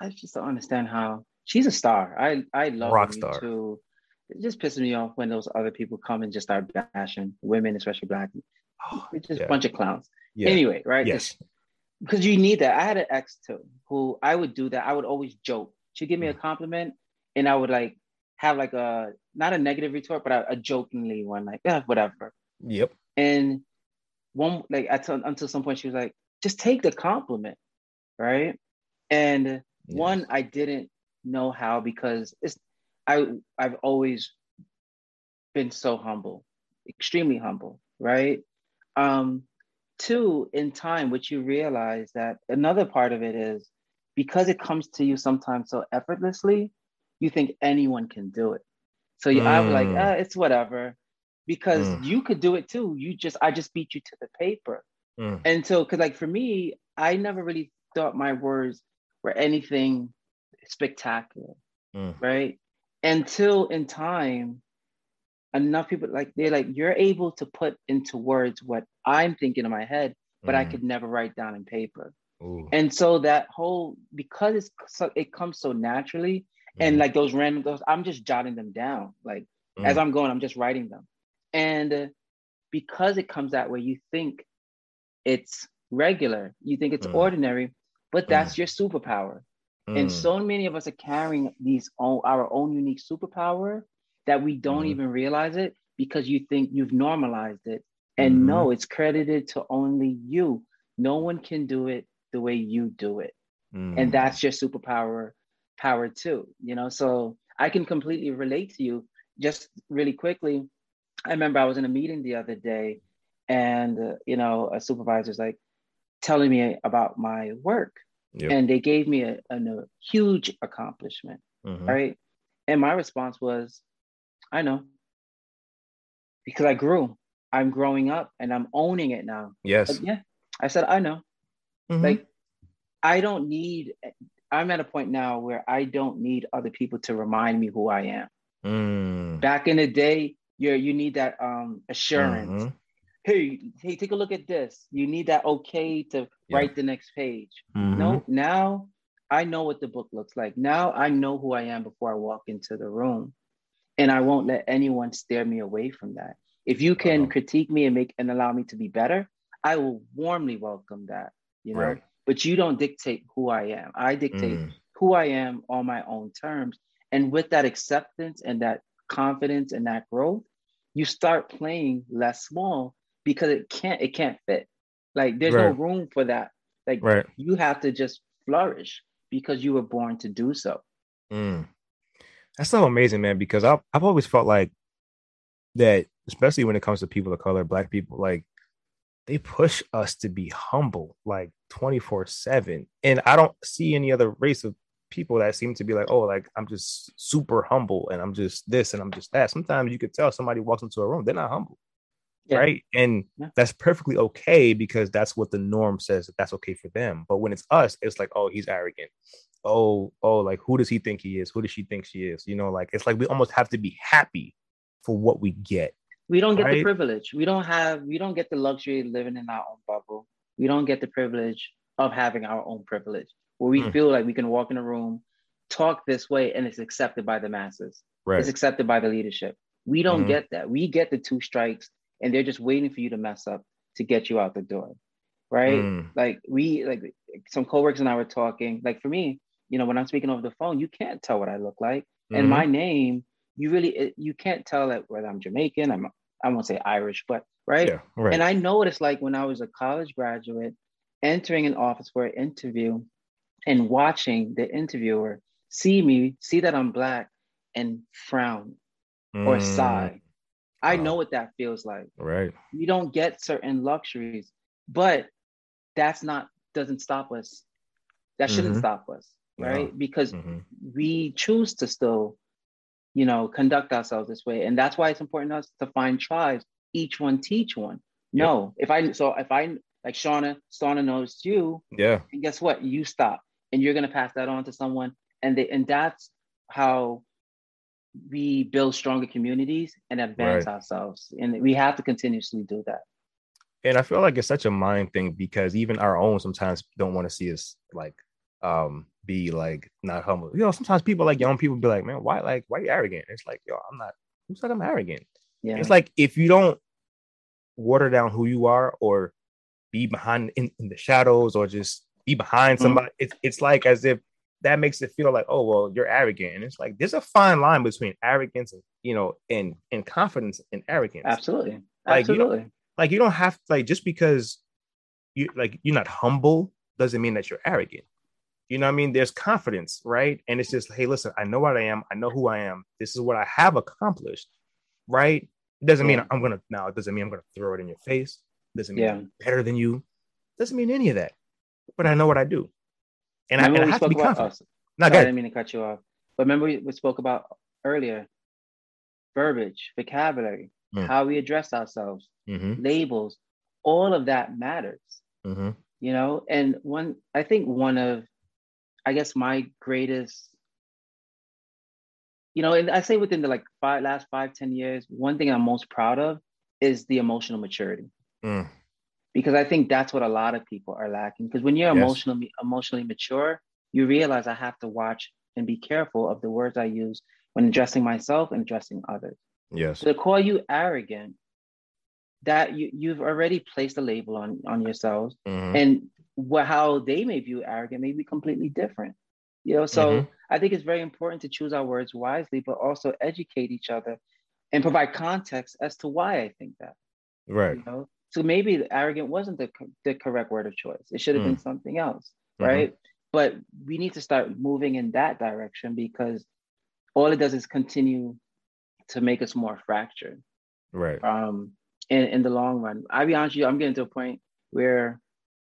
I just don't understand how she's a star. I I love rock star too. It just pisses me off when those other people come and just start bashing women, especially black. Oh, it's just yeah. a bunch of clowns. Yeah. Anyway, right? Yes. Because you need that. I had an ex too who I would do that. I would always joke. She'd give me a mm. compliment and I would like have like a not a negative retort, but a, a jokingly one, like yeah, whatever. Yep. And one like until until some point she was like, just take the compliment, right? And yes. one, I didn't know how because it's I I've always been so humble, extremely humble, right? Um, two, in time, which you realize that another part of it is because it comes to you sometimes so effortlessly, you think anyone can do it. So mm. I'm like, ah, it's whatever, because mm. you could do it too. You just, I just beat you to the paper. Mm. And so, because like for me, I never really thought my words were anything spectacular, mm. right? Until in time, enough people like they're like, you're able to put into words what I'm thinking in my head, but I mm. could never write down in paper. Ooh. And so that whole because it's so, it comes so naturally, and mm-hmm. like those random those i'm just jotting them down like mm. as i'm going i'm just writing them and uh, because it comes that way you think it's regular you think it's mm. ordinary but that's mm. your superpower and mm. so many of us are carrying these own, our own unique superpower that we don't mm-hmm. even realize it because you think you've normalized it and mm-hmm. no it's credited to only you no one can do it the way you do it and mm. that's your superpower power too, you know? So I can completely relate to you. Just really quickly, I remember I was in a meeting the other day and, uh, you know, a supervisor's like telling me about my work. Yep. And they gave me a, a, a huge accomplishment, mm-hmm. right? And my response was, I know. Because I grew. I'm growing up and I'm owning it now. Yes. But yeah. I said, I know. Mm-hmm. Like, I don't need I'm at a point now where I don't need other people to remind me who I am. Mm. Back in the day, you're you need that um, assurance. Mm-hmm. Hey, hey, take a look at this. You need that okay to yeah. write the next page. Mm-hmm. No, now I know what the book looks like. Now I know who I am before I walk into the room. And I won't let anyone steer me away from that. If you can uh-huh. critique me and make and allow me to be better, I will warmly welcome that, you know. Right. But you don't dictate who I am. I dictate mm. who I am on my own terms. And with that acceptance and that confidence and that growth, you start playing less small because it can't it can't fit. Like there's right. no room for that. Like right. you have to just flourish because you were born to do so. Mm. That's so amazing, man. Because I've I've always felt like that, especially when it comes to people of color, black people, like they push us to be humble, like 24 7. And I don't see any other race of people that seem to be like, oh, like I'm just super humble and I'm just this and I'm just that. Sometimes you could tell somebody walks into a room, they're not humble. Yeah. Right. And yeah. that's perfectly okay because that's what the norm says that that's okay for them. But when it's us, it's like, oh, he's arrogant. Oh, oh, like who does he think he is? Who does she think she is? You know, like it's like we almost have to be happy for what we get. We don't get right? the privilege. We don't have, we don't get the luxury of living in our own bubble. We don't get the privilege of having our own privilege where we mm. feel like we can walk in a room, talk this way, and it's accepted by the masses. Right. It's accepted by the leadership. We don't mm-hmm. get that. We get the two strikes and they're just waiting for you to mess up to get you out the door. Right. Mm. Like we like some coworkers and I were talking. Like for me, you know, when I'm speaking over the phone, you can't tell what I look like. Mm-hmm. And my name, you really you can't tell that whether I'm Jamaican, I'm I won't say Irish, but right? Yeah, right. And I know what it's like when I was a college graduate entering an office for an interview and watching the interviewer see me, see that I'm black and frown mm. or sigh. I know what that feels like. Right. We don't get certain luxuries, but that's not doesn't stop us. That shouldn't mm-hmm. stop us, right? Yeah. Because mm-hmm. we choose to still, you know, conduct ourselves this way, and that's why it's important to us to find tribes. Each one teach one. Yep. No, if I so if I like Shauna, Shauna knows you. Yeah. And guess what? You stop, and you're gonna pass that on to someone, and they and that's how we build stronger communities and advance right. ourselves. And we have to continuously do that. And I feel like it's such a mind thing because even our own sometimes don't want to see us like um be like not humble. You know, sometimes people like young people be like, man, why like why you arrogant? It's like, yo, I'm not who said I'm arrogant? Yeah. It's like if you don't water down who you are or be behind in, in the shadows or just be behind mm-hmm. somebody, mm-hmm. it's it's like as if that makes it feel like, oh well, you're arrogant. And it's like there's a fine line between arrogance and you know and and confidence and arrogance. Absolutely. Like Absolutely. you don't like you don't have to like just because you like you're not humble doesn't mean that you're arrogant. You know what I mean? There's confidence, right? And it's just, hey, listen, I know what I am, I know who I am, this is what I have accomplished, right? It doesn't mean I'm gonna now, it doesn't mean I'm gonna throw it in your face, it doesn't mean yeah. I'm better than you, it doesn't mean any of that. But I know what I do. And remember I, and I have to be confident. no, I didn't mean to cut you off. But remember we, we spoke about earlier verbiage, vocabulary, mm. how we address ourselves, mm-hmm. labels, all of that matters. Mm-hmm. You know, and one I think one of I guess my greatest, you know, and I say within the like five last five, ten years, one thing I'm most proud of is the emotional maturity. Mm because I think that's what a lot of people are lacking. Because when you're yes. emotionally emotionally mature, you realize I have to watch and be careful of the words I use when addressing myself and addressing others. Yes. So to call you arrogant, that you you've already placed a label on on yourselves, mm-hmm. and what how they may view arrogant may be completely different. You know, so mm-hmm. I think it's very important to choose our words wisely, but also educate each other and provide context as to why I think that. Right. You know? So maybe arrogant wasn't the, the correct word of choice. It should have mm. been something else, mm-hmm. right? But we need to start moving in that direction because all it does is continue to make us more fractured. Right. Um, in, in the long run. I'll be honest with you, I'm getting to a point where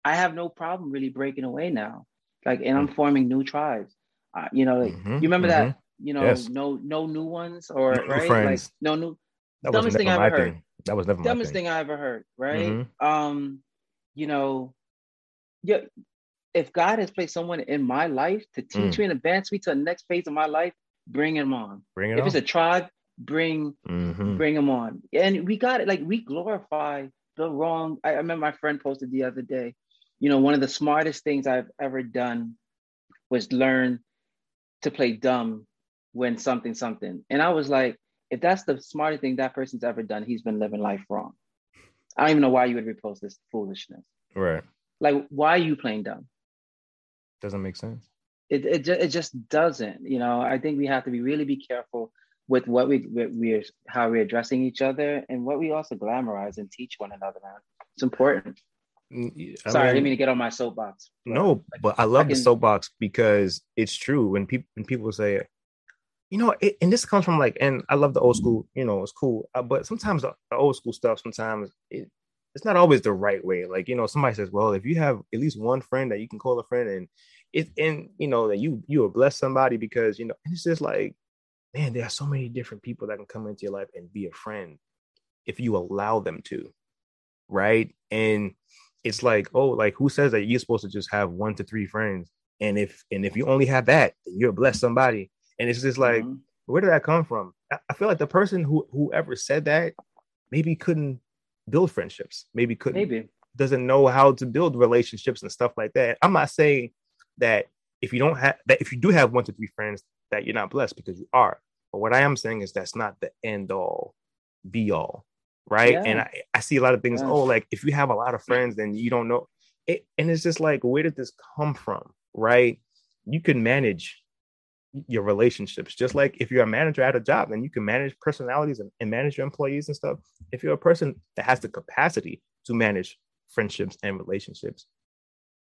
I have no problem really breaking away now. Like, and I'm mm. forming new tribes. Uh, you know, like mm-hmm, you remember mm-hmm. that, you know, yes. no no new ones or no right? Friends. Like no new that dumbest thing I ever heard. Thing. That was never dumbest thing. thing. I ever heard. Right. Mm-hmm. Um, you know, yeah. If God has placed someone in my life to teach mm. me and advance me to the next phase of my life, bring him on. Bring it if on. it's a tribe, bring mm-hmm. bring him on. And we got it. Like we glorify the wrong. I, I remember my friend posted the other day. You know, one of the smartest things I've ever done was learn to play dumb when something something. And I was like, if that's the smartest thing that person's ever done, he's been living life wrong. I don't even know why you would repost this foolishness. Right. Like, why are you playing dumb? Doesn't make sense. It it, ju- it just doesn't. You know, I think we have to be really be careful with what we we we're how we're addressing each other and what we also glamorize and teach one another. Man, it's important. I Sorry, I didn't mean to get on my soapbox. but- No, but I love I the soapbox because it's true when people when people say, you know, it, and this comes from like, and I love the old school. You know, it's cool, uh, but sometimes the, the old school stuff, sometimes it, it's not always the right way. Like, you know, somebody says, well, if you have at least one friend that you can call a friend, and it, and you know that you you will bless somebody because you know, it's just like, man, there are so many different people that can come into your life and be a friend if you allow them to, right? And it's like, oh, like who says that you're supposed to just have one to three friends? And if and if you only have that, you're blessed somebody. And it's just like, Mhm. where did that come from? I, I feel like the person who whoever said that maybe couldn't build friendships, maybe couldn't maybe. doesn't know how to build relationships and stuff like that. I'm not saying that if you don't have that if you do have one to three friends that you're not blessed because you are. But what I am saying is that's not the end all be all. Right. Yeah. And I, I see a lot of things, Yeah. oh, like if you have a lot of friends, then you don't know it. And it's just like, where did this come from? Right. You can manage your relationships just like if you're a manager at a job then you can manage personalities and, and manage your employees and stuff if you're a person that has the capacity to manage friendships and relationships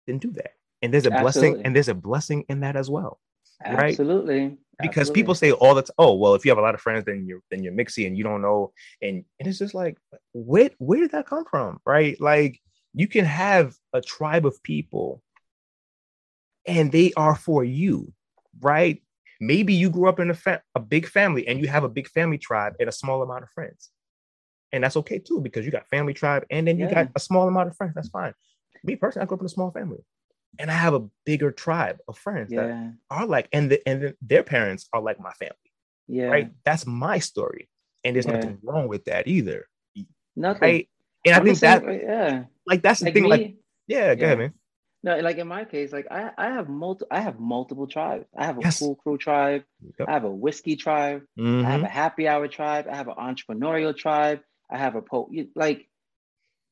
then do that and there's a blessing and there's a blessing in that as well Right. Absolutely. because Absolutely. people say all the time oh well if you have a lot of friends then you're then you're mixy and you don't know and, and it's just like where where did that come from right like you can have a tribe of people and they are for you right maybe you grew up in a, fa- a big family and you have a big family tribe and a small amount of friends and that's okay too because you got family tribe and then you Yeah. got a small amount of friends that's fine me personally i grew up in a small family and i have a bigger tribe of friends that are like and the, and the, their parents are like my family Yeah. right that's my story and there's Yeah. nothing wrong with that either Nothing. right and i I'm think that yeah. like that's the Like thing me, like yeah go Yeah. ahead man no, like in my case, like I, I have multi I have multiple tribes. I have a Yes. cool crew tribe, Yep. I have a whiskey tribe, I have a happy hour tribe, I have an entrepreneurial tribe, I have a po like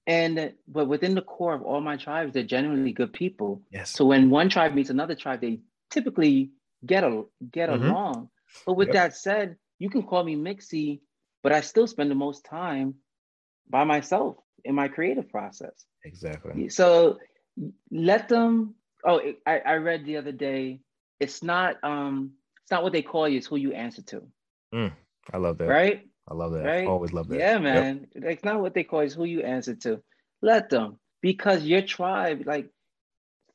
and but within the core of all my tribes, they're genuinely good people. yes So when one tribe meets another tribe, they typically get a get Mhm. along. But with Yep. that said, you can call me Mixie, but I still spend the most time by myself in my creative process. exactly So let them. Oh, I, I read the other day. It's not um it's not what they call you, it's who you answer to, i love that right? i love that Right? always love that Yeah, Yep. man. It's not what they call you, it's who you answer to. Let them because your tribe, like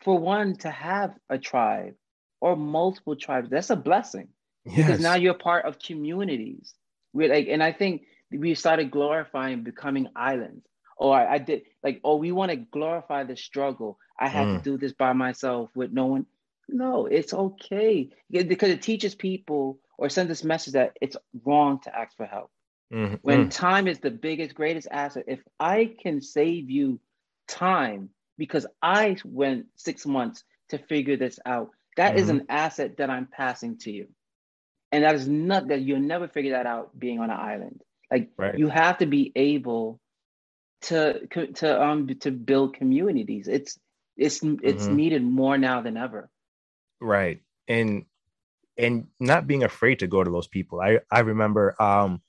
for one to have a tribe or multiple tribes, that's a blessing Yes. because now you're part of communities. We're like, and I think we started glorifying becoming islands. Or I, I did like, oh, we want to glorify the struggle. I had Mm. to do this by myself with no one. No, it's okay because it teaches people or sends this message that it's wrong to ask for help. Mhm. When Mm. time is the biggest, greatest asset, if I can save you time because I went six months to figure this out, that is Mhm. an asset that I'm passing to you. And that is not that you'll never figure that out being on an island. Like Right. you have to be able to to um to build communities. It's it's it's Mhm. needed more now than ever. right and and not being afraid to go to those people i i remember um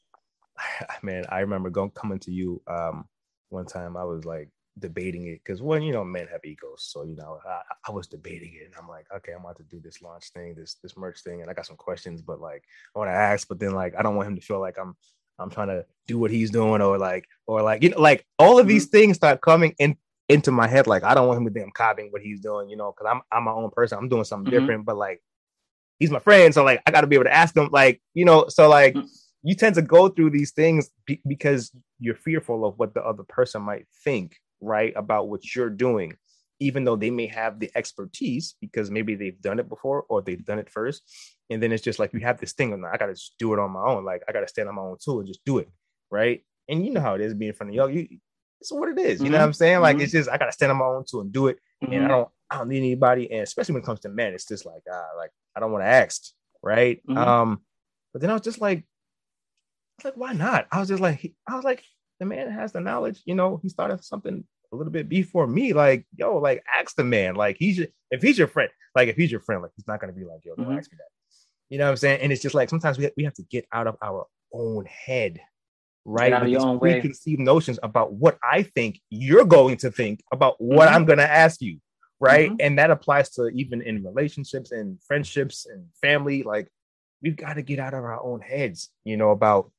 man i remember going coming to you um one time i was like debating it because when you know men have egos so you know I, I was debating it and i'm like okay i'm about to do this launch thing this this merch thing and i got some questions but like i want to ask but then like i don't want him to feel like i'm i'm trying to do what he's doing or like or like you know like all of these things start coming in into my head like i don't want him to think i'm copying what he's doing you know because i'm i'm my own person i'm doing something Mhm. different but like he's my friend so like i got to be able to ask him like you know so like Mhm. you tend to go through these things be- because you're fearful of what the other person might think right about what you're doing even though they may have the expertise because maybe they've done it before or they've done it first and then it's just like you have this thing of i gotta just do it on my own like i gotta stand on my own too and just do it right and you know how it is being in front of y'all you it's what it is. You mm-hmm. know what I'm saying? Like mm-hmm. it's just I gotta stand on my own too and do it. Mm-hmm. And I don't I don't need anybody. And especially when it comes to men, it's just like ah, like I don't want to ask, right? Mm-hmm. Um, but then I was just like, I was like, why not? I was just like, I was like, the man has the knowledge. You know, he started something a little bit before me. Like, yo, like ask the man. Like he's your, if he's your friend, like if he's your friend, like he's not gonna be like, yo, don't mm-hmm. ask me that. You know what I'm saying? And it's just like sometimes we have, we have to get out of our own head, right? Get out of your own preconceived way. notions about what I think you're going to think about what mm-hmm. I'm gonna ask you, right? Mm-hmm. And that applies to even in relationships and friendships and family. Like we've got to get out of our own heads, you know, about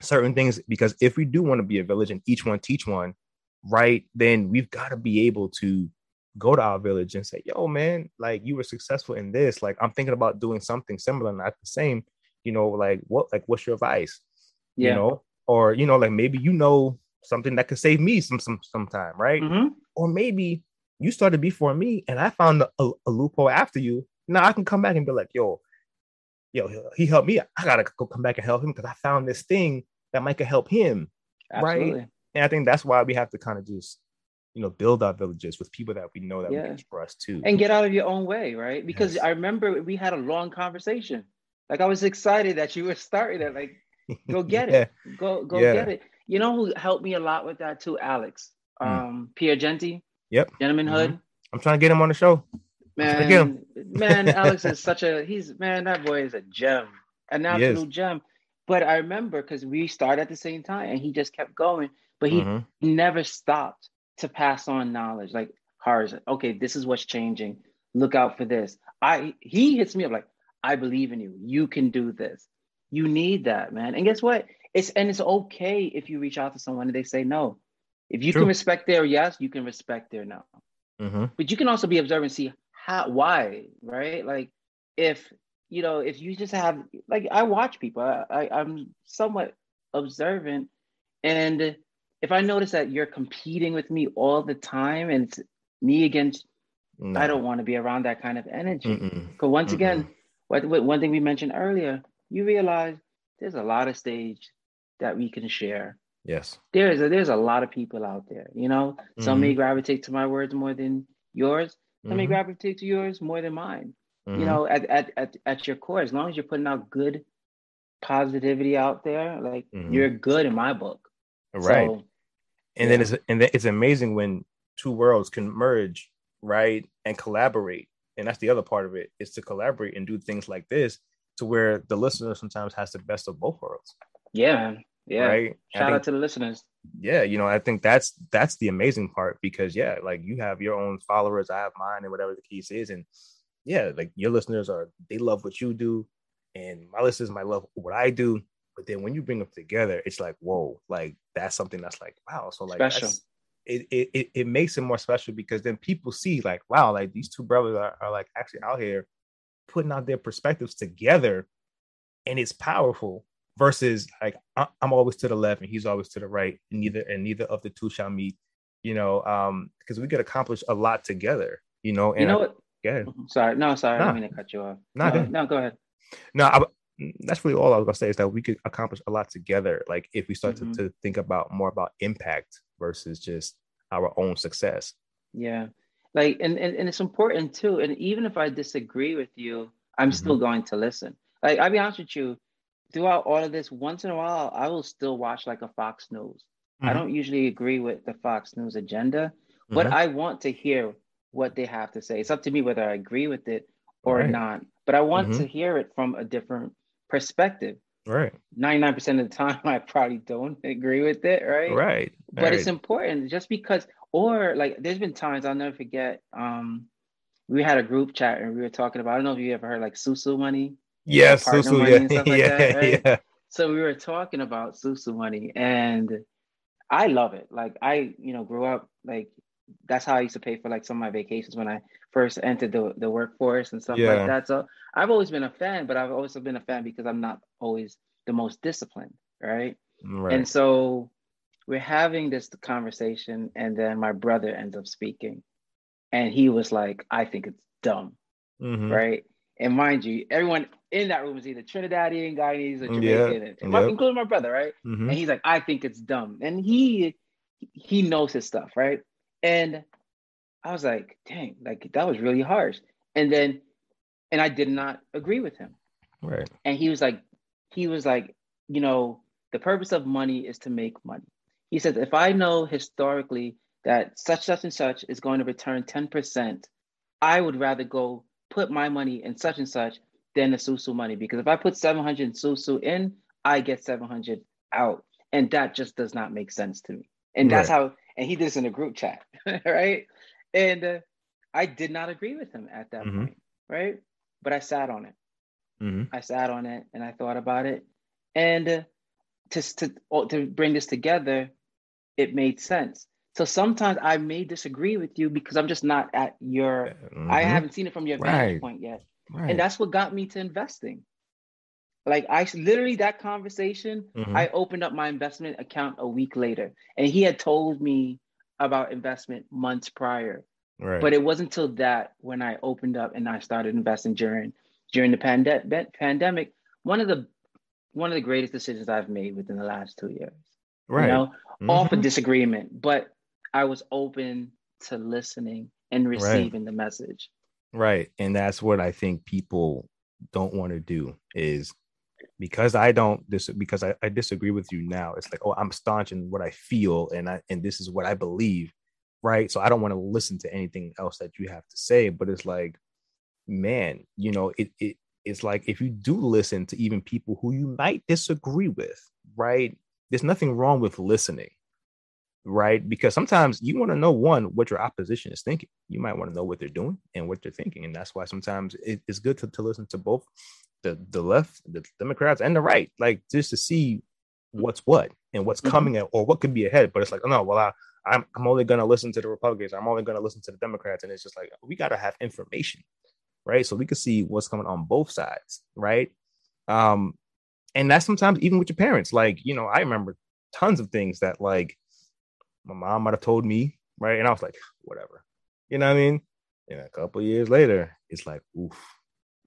certain things because if we do want to be a village and each one teach one, right, then we've got to be able to go to our village and say, yo, man, like you were successful in this. Like I'm thinking about doing something similar, not the same. You know, like what, like what's your advice? Yeah. You know, or you know, like maybe you know something that could save me some some sometime, right? Mm-hmm. Or maybe you started before me and I found a, a, a, loophole after you. Now I can come back and be like, yo, yo, he helped me. I gotta go come back and help him because I found this thing that might could help him. Absolutely. Right. And I think that's why we have to kind of just, you know, build our villages with people that we know that yeah. we can trust too. And get out of your own way, right? Because yes. I remember we had a long conversation. Like I was excited that you were starting it. Like, go get yeah. it. Go go yeah. get it. You know who helped me a lot with that too? Alex. Mm. Um, Pierre Genti. Yep. Gentlemanhood. Mm-hmm. I'm trying to get him on the show. Man, man, Alex is such a he's man, that boy is a gem. An absolute gem. But I remember because we started at the same time and he just kept going, but he mm-hmm. never stopped to pass on knowledge. Like Harz, okay, this is what's changing. Look out for this. I he hits me up like, I believe in you. You can do this. You need that, man. And guess what? It's and it's okay if you reach out to someone and they say no. If you True. can respect their yes, you can respect their no. Mm-hmm. But you can also be observant and see how why, right? Like if you know, if you just have like I watch people, I, I I'm somewhat observant, and if I notice that you're competing with me all the time and it's me against, no. I don't want to be around that kind of energy. Because once Mm-mm. again, what, what one thing we mentioned earlier, you realize there's a lot of stage that we can share. Yes. There's a, there's a lot of people out there, you know. Mm-hmm. Some may gravitate to my words more than yours. Some mm-hmm. may gravitate to yours more than mine mm-hmm. you know at, at, at, at your core as long as you're putting out good positivity out there like mm-hmm. you're good in my book right so, and yeah. then it's and then it's amazing when two worlds can merge right and collaborate. And that's the other part of it is to collaborate and do things like this to where the listener sometimes has the best of both worlds. Yeah yeah. Right? Shout think, out to the listeners. Yeah you know i think that's that's the amazing part because yeah like you have your own followers i have mine and whatever the case is. And yeah, like your listeners are they love what you do, and my listeners might love what I do. But then when you bring them together, it's like whoa, like that's something that's like wow. So like special. It, it, it, it makes it more special because then people see like wow like these two brothers are, are like actually out here putting out their perspectives together and it's powerful versus like I'm always to the left and he's always to the right and neither and neither of the two shall meet you know um because we could accomplish a lot together you know and you know what ahead. Mm-hmm. Sorry, no, sorry, nah. I didn't mean to cut you off. Nah, no, no, go ahead. No, I, that's really all I was gonna say is that we could accomplish a lot together. Like if we start mm-hmm. to, to think about more about impact versus just our own success. Yeah, like and and, and it's important too. And even if I disagree with you, I'm mm-hmm. still going to listen. Like I'll be honest with you, throughout all of this, once in a while, I will still watch like a Fox News. Mm-hmm. I don't usually agree with the Fox News agenda, but mm-hmm. I want to hear what they have to say. It's up to me whether I agree with it or right. not. But I want mm-hmm. to hear it from a different perspective. Right. 99% of the time I probably don't agree with it, right? Right. But right. it's important just because or like there's been times I'll never forget um we had a group chat and we were talking about I don't know if you ever heard like Susu money. Yes, Susu, yeah. Like yeah, that, right? yeah. So we were talking about Susu money and I love it. Like I, you know, grew up like that's how I used to pay for like some of my vacations when I first entered the, the workforce and stuff yeah. like that. So I've always been a fan, but I've also been a fan because I'm not always the most disciplined, right? right. And so we're having this conversation, and then my brother ends up speaking, and he was like, "I think it's dumb," mm-hmm. right? And mind you, everyone in that room is either Trinidadian, Guyanese, or Jamaican, yeah. yep. including my brother, right? Mm-hmm. And he's like, "I think it's dumb," and he he knows his stuff, right? And I was like, dang, like that was really harsh. And then, and I did not agree with him. Right. And he was like, he was like, you know, the purpose of money is to make money. He says, if I know historically that such, such, and such is going to return 10%, I would rather go put my money in such and such than the Susu money. Because if I put 700 Susu in, I get 700 out. And that just does not make sense to me. And that's right. how, and he did this in a group chat, right? And uh, I did not agree with him at that mm-hmm. point, right? But I sat on it. Mm-hmm. I sat on it and I thought about it. And uh, to, to, to bring this together, it made sense. So sometimes I may disagree with you because I'm just not at your, mm-hmm. I haven't seen it from your vantage right. point yet. Right. And that's what got me to investing. Like I literally that conversation, mm-hmm. I opened up my investment account a week later, and he had told me about investment months prior. Right. But it wasn't until that when I opened up and I started investing during during the pande- pandemic. One of the one of the greatest decisions I've made within the last two years. Right. You know, mm-hmm. off a disagreement, but I was open to listening and receiving right. the message. Right. And that's what I think people don't want to do is because I don't dis because I, I disagree with you now. It's like, oh, I'm staunch in what I feel and I and this is what I believe. Right. So I don't want to listen to anything else that you have to say. But it's like, man, you know, it it it's like if you do listen to even people who you might disagree with, right? There's nothing wrong with listening right? Because sometimes you want to know one what your opposition is thinking. You might want to know what they're doing and what they're thinking, and that's why sometimes it, it's good to, to listen to both the the left, the Democrats, and the right, like just to see what's what and what's mm-hmm. coming or what could be ahead. But it's like, oh no, well I. I'm, I'm only going to listen to the Republicans. I'm only going to listen to the Democrats. And it's just like, we got to have information, right? So we can see what's coming on both sides, right? Um, and that's sometimes even with your parents. Like, you know, I remember tons of things that like my mom might have told me, right? And I was like, whatever. You know what I mean? And a couple years later, it's like, oof.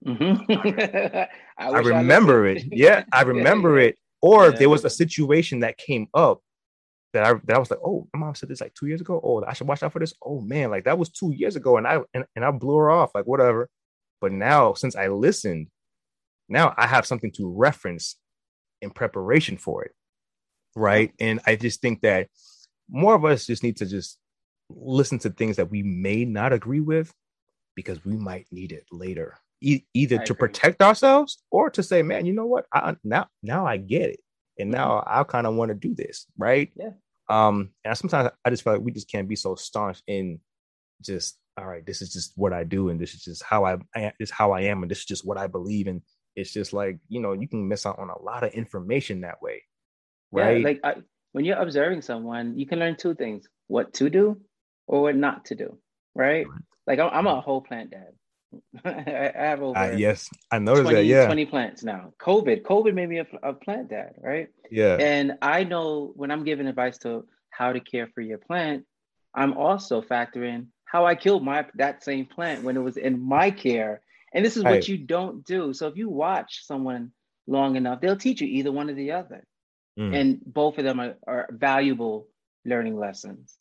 Mm-hmm. I, I, remember I it. Yeah, I remember it. Or yeah. there was a situation that came up that I that I was like, oh, my mom said this like two years ago. Oh, I should watch out for this. Oh man, like that was two years ago, and I and, and I blew her off, like whatever. But now, since I listened, now I have something to reference in preparation for it, right? And I just think that more of us just need to just listen to things that we may not agree with because we might need it later e- either I to agree. protect ourselves or to say man you know what I, now now i get it and now i kind of want to do this right yeah um and sometimes i just feel like we just can't be so staunch in just all right this is just what i do and this is just how i, I this is how i am and this is just what i believe and it's just like you know you can miss out on a lot of information that way right yeah, like I, when you're observing someone, you can learn two things: what to do or what not to do. Right? Like I'm, I'm a whole plant dad. I have over uh, yes, I noticed 20, that. Yeah, 20 plants now. COVID, COVID made me a, a plant dad, right? Yeah. And I know when I'm giving advice to how to care for your plant, I'm also factoring how I killed my that same plant when it was in my care. And this is what you don't do. So if you watch someone long enough, they'll teach you either one or the other. Mm. And both of them are, are, valuable learning lessons.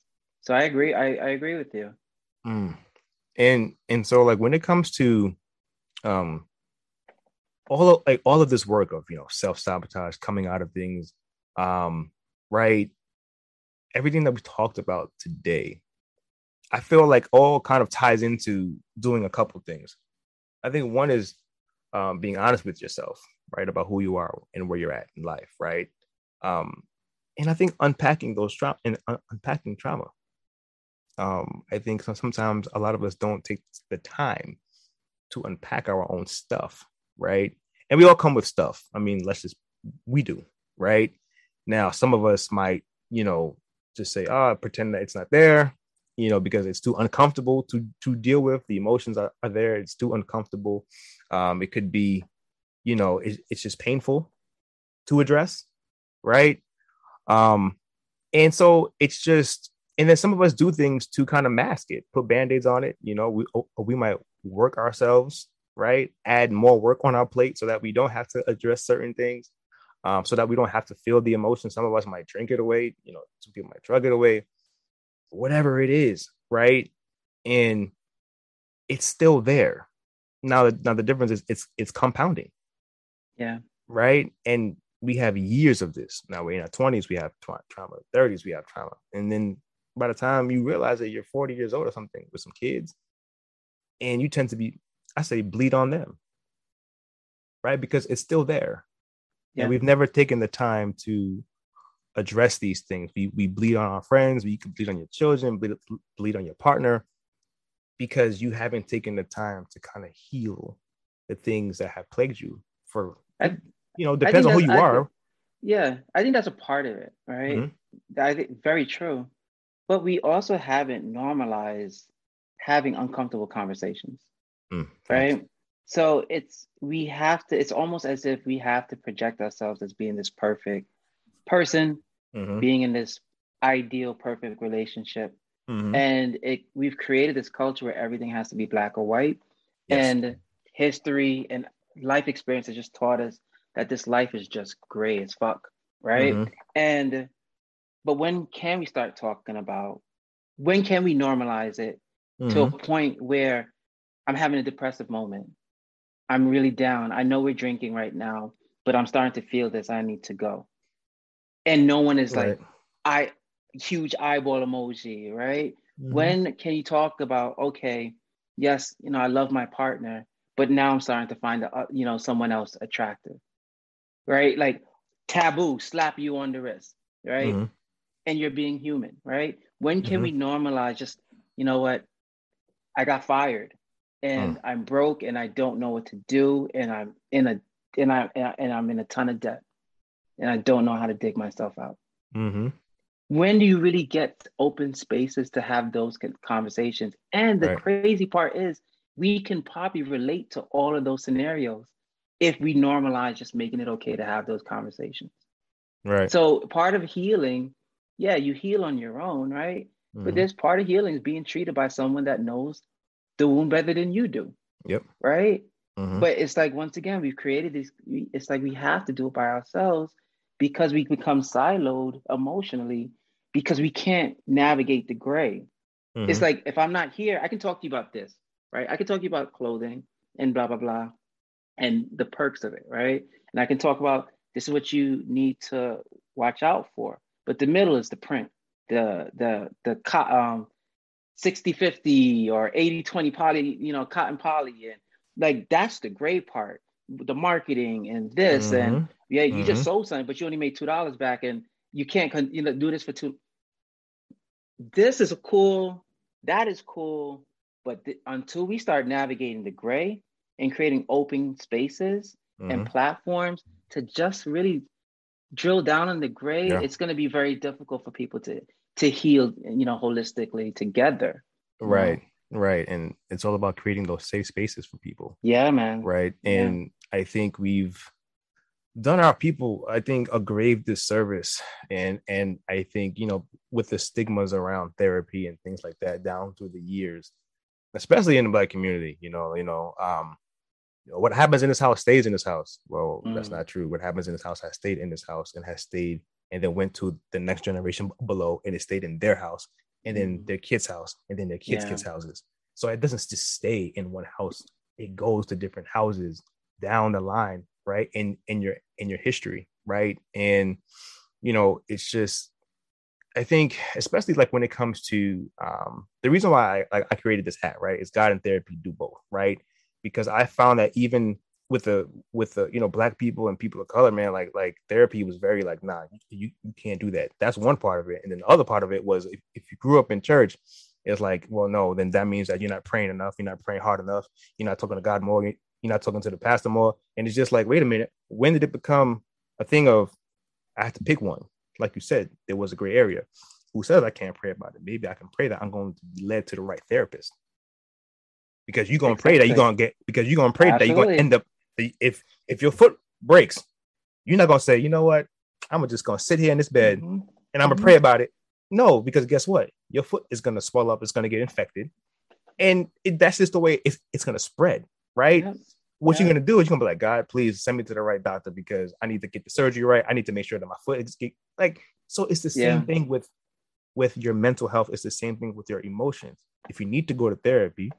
So I agree. I, I agree with you. Mm. And and so like when it comes to um all of like all of this work of you know self-sabotage coming out of things, um, right? Everything that we talked about today, I feel like all kind of ties into doing a couple things. I think one is um, being honest with yourself, right, about who you are and where you're at in life, right? Um, and I think unpacking those trauma and uh, unpacking trauma. Um, I think sometimes a lot of us don't take the time to unpack our own stuff, right? And we all come with stuff. I mean, let's just we do, right? Now, some of us might, you know, just say, "Ah, oh, pretend that it's not there," you know, because it's too uncomfortable to to deal with. The emotions are, are there. It's too uncomfortable. Um, it could be, you know, it, it's just painful to address right? Um, and so it's just, and then some of us do things to kind of mask it, put band-aids on it. You know, we oh, we might work ourselves, right? Add more work on our plate so that we don't have to address certain things. um, so that we don't have to feel the emotion. Some of us might drink it away, you know, some people might drug it away, whatever it is, right? And it's still there. Now, now the difference is it's it's compounding. Yeah. Right. And we have years of this. Now we're in our 20s, we have tra- trauma, 30s, we have trauma. And then by the time you realize that you're 40 years old or something with some kids, and you tend to be, I say, bleed on them. Right. Because it's still there. Yeah. And we've never taken the time to address these things. We, we bleed on our friends, we can bleed on your children, bleed, bleed on your partner, because you haven't taken the time to kind of heal the things that have plagued you for I, you know depends on who you I, are yeah i think that's a part of it right mm-hmm. i think very true but we also haven't normalized having uncomfortable conversations mm, right so it's we have to it's almost as if we have to project ourselves as being this perfect person mm-hmm. being in this ideal perfect relationship mm-hmm. and it we've created this culture where everything has to be black or white yes. and history and life experience has just taught us that this life is just gray as fuck, right? Mm-hmm. And but when can we start talking about when can we normalize it mm-hmm. to a mm-hmm. point where I'm having a depressive moment? I'm really down. I know we're drinking right now, but I'm starting to feel this. I need to go. And no one is right. like, I huge eyeball emoji, right? Mm-hmm. When can you talk about, okay, yes, you know, I love my partner, but now I'm starting to find, uh, you know, someone else attractive right? Like taboo, slap you on the wrist, right? Mm-hmm. And you're being human, right? When can mm-hmm. we normalize just, you know what? I got fired and mm. I'm broke and I don't know what to do and I'm in a and I and I'm in a ton of debt and I don't know how to dig myself out. Mm-hmm. When do you really get open spaces to have those conversations? And the right. crazy part is, we can probably relate to all of those scenarios if we normalize just making it okay to have those conversations. Right. So part of healing, yeah, you heal on your own, right? Mm-hmm. But there's part of healing is being treated by someone that knows the wound better than you do. Yep. Right. Mm-hmm. But it's like once again, we've created this. It's like we have to do it by ourselves because we become siloed emotionally because we can't navigate the gray. Mm-hmm. It's like if I'm not here, I can talk to you about this, right? I can talk to you about clothing and blah blah blah and the perks of it, right? And I can talk about this is what you need to watch out for. But the middle is the print, the the the um 60 50 or 80 20 poly, you know, cotton poly and like that's the gray part, the marketing and this mm-hmm. and yeah, you mm-hmm. just sold something but you only made $2 back and you can't you know do this for two this is a cool that is cool but th- until we start navigating the gray and creating open spaces mm-hmm. and platforms to just really drill down on the gray, yeah. it's going to be very difficult for people to to heal, you know, holistically together. Right. Know? Right. And it's all about creating those safe spaces for people. Yeah, man. Right. And yeah. I think we've done our people, I think, a grave disservice. And and I think, you know, with the stigmas around therapy and things like that down through the years, especially in the black community, you know, you know, um, you know, what happens in this house stays in this house. Well, mm. that's not true. What happens in this house has stayed in this house and has stayed and then went to the next generation below and it stayed in their house and then mm. their kids' house and then their kids' yeah. kids' houses. So it doesn't just stay in one house. It goes to different houses down the line, right? In in your in your history, right? And you know, it's just I think, especially like when it comes to um, the reason why I, I created this hat, right? Is God and therapy do both, right? Because I found that even with the with the you know black people and people of color, man, like like therapy was very like, nah, you, you can't do that. That's one part of it, and then the other part of it was if, if you grew up in church, it's like, well, no, then that means that you're not praying enough, you're not praying hard enough, you're not talking to God more, you're not talking to the pastor more, and it's just like, wait a minute, when did it become a thing of I have to pick one? Like you said, there was a gray area. Who says I can't pray about it? Maybe I can pray that I'm going to be led to the right therapist because you're gonna exactly. pray that you're gonna get because you're gonna pray Absolutely. that you're gonna end up if if your foot breaks, you're not gonna say, you know what, I'm just gonna sit here in this bed mm-hmm. and I'm gonna mm-hmm. pray about it. No, because guess what? Your foot is gonna swell up, it's gonna get infected, and it, that's just the way it's, it's gonna spread, right? what you're gonna do is you're gonna be like, God, please send me to the right doctor because I need to get the surgery right. I need to make sure that my foot is like. So it's the same yeah. thing with with your mental health. It's the same thing with your emotions. If you need to go to therapy,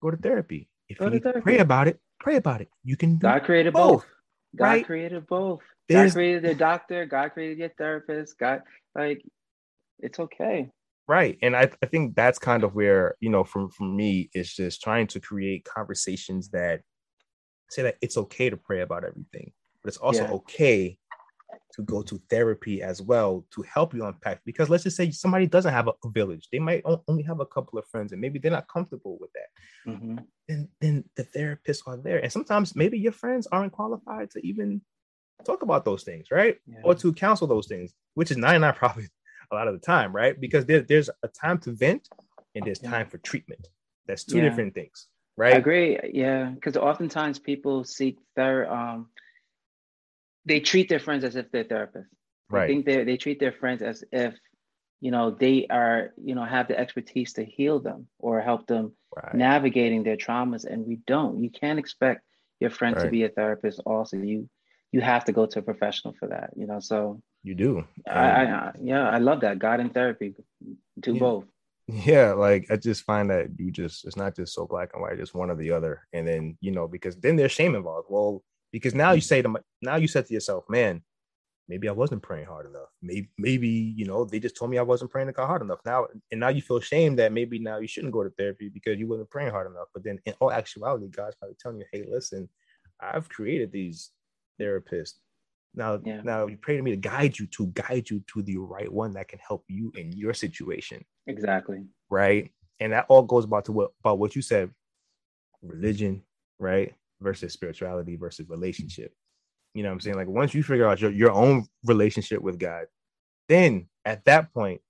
go to therapy. If go you need to pray about it, pray about it. You can. God created both. both. God right? created both. There's, God created the doctor. God created your therapist. God, like, it's okay. Right. And I, I think that's kind of where, you know, from, from me, it's just trying to create conversations that say that it's okay to pray about everything, but it's also yeah. okay to go to therapy as well to help you unpack. Because let's just say somebody doesn't have a, village, they might only have a couple of friends, and maybe they're not comfortable with that. Mm-hmm. And then the therapists are there, and sometimes maybe your friends aren't qualified to even talk about those things, right? Yeah. Or to counsel those things, which is 99 probably a lot of the time, right? Because there, there's a time to vent and there's yeah. time for treatment. That's two yeah. different things right? I agree. Yeah, because oftentimes people seek their um, they treat their friends as if they're therapists. Right. I think they they treat their friends as if you know they are you know have the expertise to heal them or help them right. navigating their traumas, and we don't. You can't expect your friend right. to be a therapist. Also, you you have to go to a professional for that. You know, so you do. I, I yeah, I love that. God and therapy, do yeah. both yeah like i just find that you just it's not just so black and white just one or the other and then you know because then there's shame involved well because now you mm. say to my, now you said to yourself man maybe i wasn't praying hard enough maybe maybe you know they just told me i wasn't praying hard enough now and now you feel shame that maybe now you shouldn't go to therapy because you wasn't praying hard enough but then in all actuality god's probably telling you hey listen i've created these therapists now, yeah. now you pray to me to guide you to guide you to the right one that can help you in your situation. Exactly. Right. And that all goes about to what about what you said, religion, right? Versus spirituality versus relationship. You know what I'm saying? Like once you figure out your, your own relationship with God, then at that point,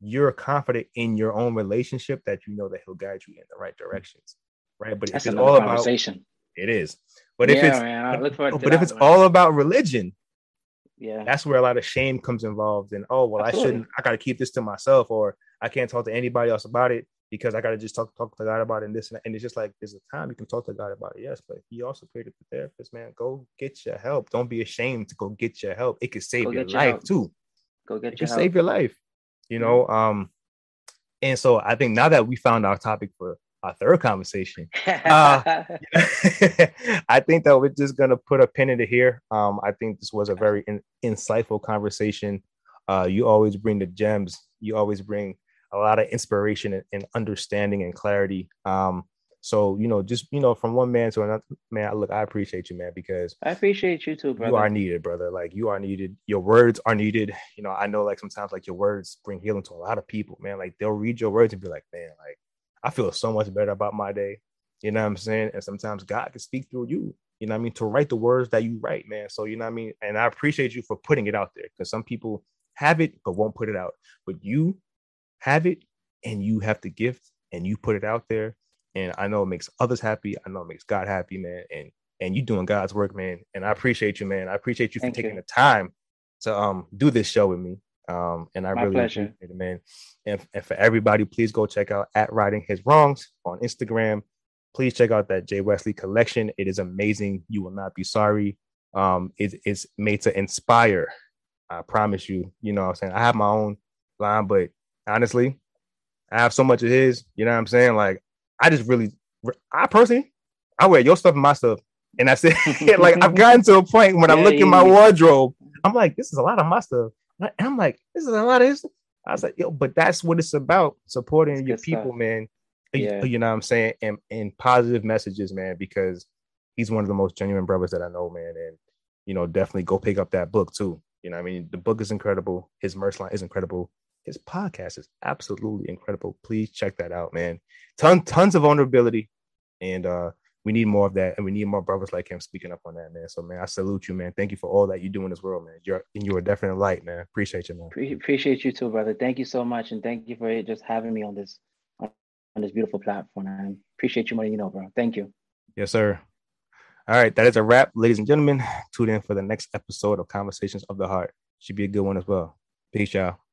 you're confident in your own relationship that you know that he'll guide you in the right directions. Right. But That's if it's all about it is. But yeah, if it's man, but if it's one. all about religion, yeah, that's where a lot of shame comes involved. And oh well, Absolutely. I shouldn't. I got to keep this to myself, or I can't talk to anybody else about it because I got to just talk talk to God about it and this and, and it's just like there's a time you can talk to God about it, yes, but He also created the therapist, man. Go get your help. Don't be ashamed to go get your help. It could save go your life your too. Go get it your help. To save your life. You know, um, and so I think now that we found our topic for our third conversation. Uh, I think that we're just gonna put a pin into here. Um, I think this was a very in, insightful conversation. Uh, you always bring the gems. You always bring a lot of inspiration and, and understanding and clarity. Um, so you know, just you know, from one man to another man. Look, I appreciate you, man, because I appreciate you too, brother. You are needed, brother. Like you are needed. Your words are needed. You know, I know like sometimes like your words bring healing to a lot of people, man. Like they'll read your words and be like, man, like I feel so much better about my day. You know what I'm saying? And sometimes God can speak through you. You know what I mean? To write the words that you write, man. So you know what I mean? And I appreciate you for putting it out there because some people have it but won't put it out. But you have it and you have the gift and you put it out there. And I know it makes others happy. I know it makes God happy, man. And and you doing God's work, man. And I appreciate you, man. I appreciate you Thank for taking you. the time to um do this show with me. Um, and I My really pleasure. appreciate it, man. And, and for everybody, please go check out at Writing His Wrongs on Instagram. Please check out that Jay Wesley collection. It is amazing. You will not be sorry. Um, it, it's made to inspire. I promise you. You know what I'm saying? I have my own line, but honestly, I have so much of his. You know what I'm saying? Like, I just really, I personally, I wear your stuff and my stuff. And that's it. like, I've gotten to a point when yeah, I look yeah, in my wardrobe, I'm like, this is a lot of my stuff. And I'm like, this is a lot of this. I was like, yo, but that's what it's about supporting it's your people, stuff. man. Yeah. You know what I'm saying? And, and positive messages, man, because he's one of the most genuine brothers that I know, man. And, you know, definitely go pick up that book too. You know, I mean, the book is incredible. His merch line is incredible. His podcast is absolutely incredible. Please check that out, man. Ton, tons of vulnerability. And uh we need more of that, and we need more brothers like him speaking up on that, man. So, man, I salute you, man. Thank you for all that you do in this world, man. You're you are definitely light, man. Appreciate you, man. Pre- appreciate you too, brother. Thank you so much, and thank you for just having me on this on this beautiful platform. I appreciate you more than you know, bro. Thank you. Yes, sir. All right, that is a wrap, ladies and gentlemen. Tune in for the next episode of Conversations of the Heart. Should be a good one as well. Peace, y'all.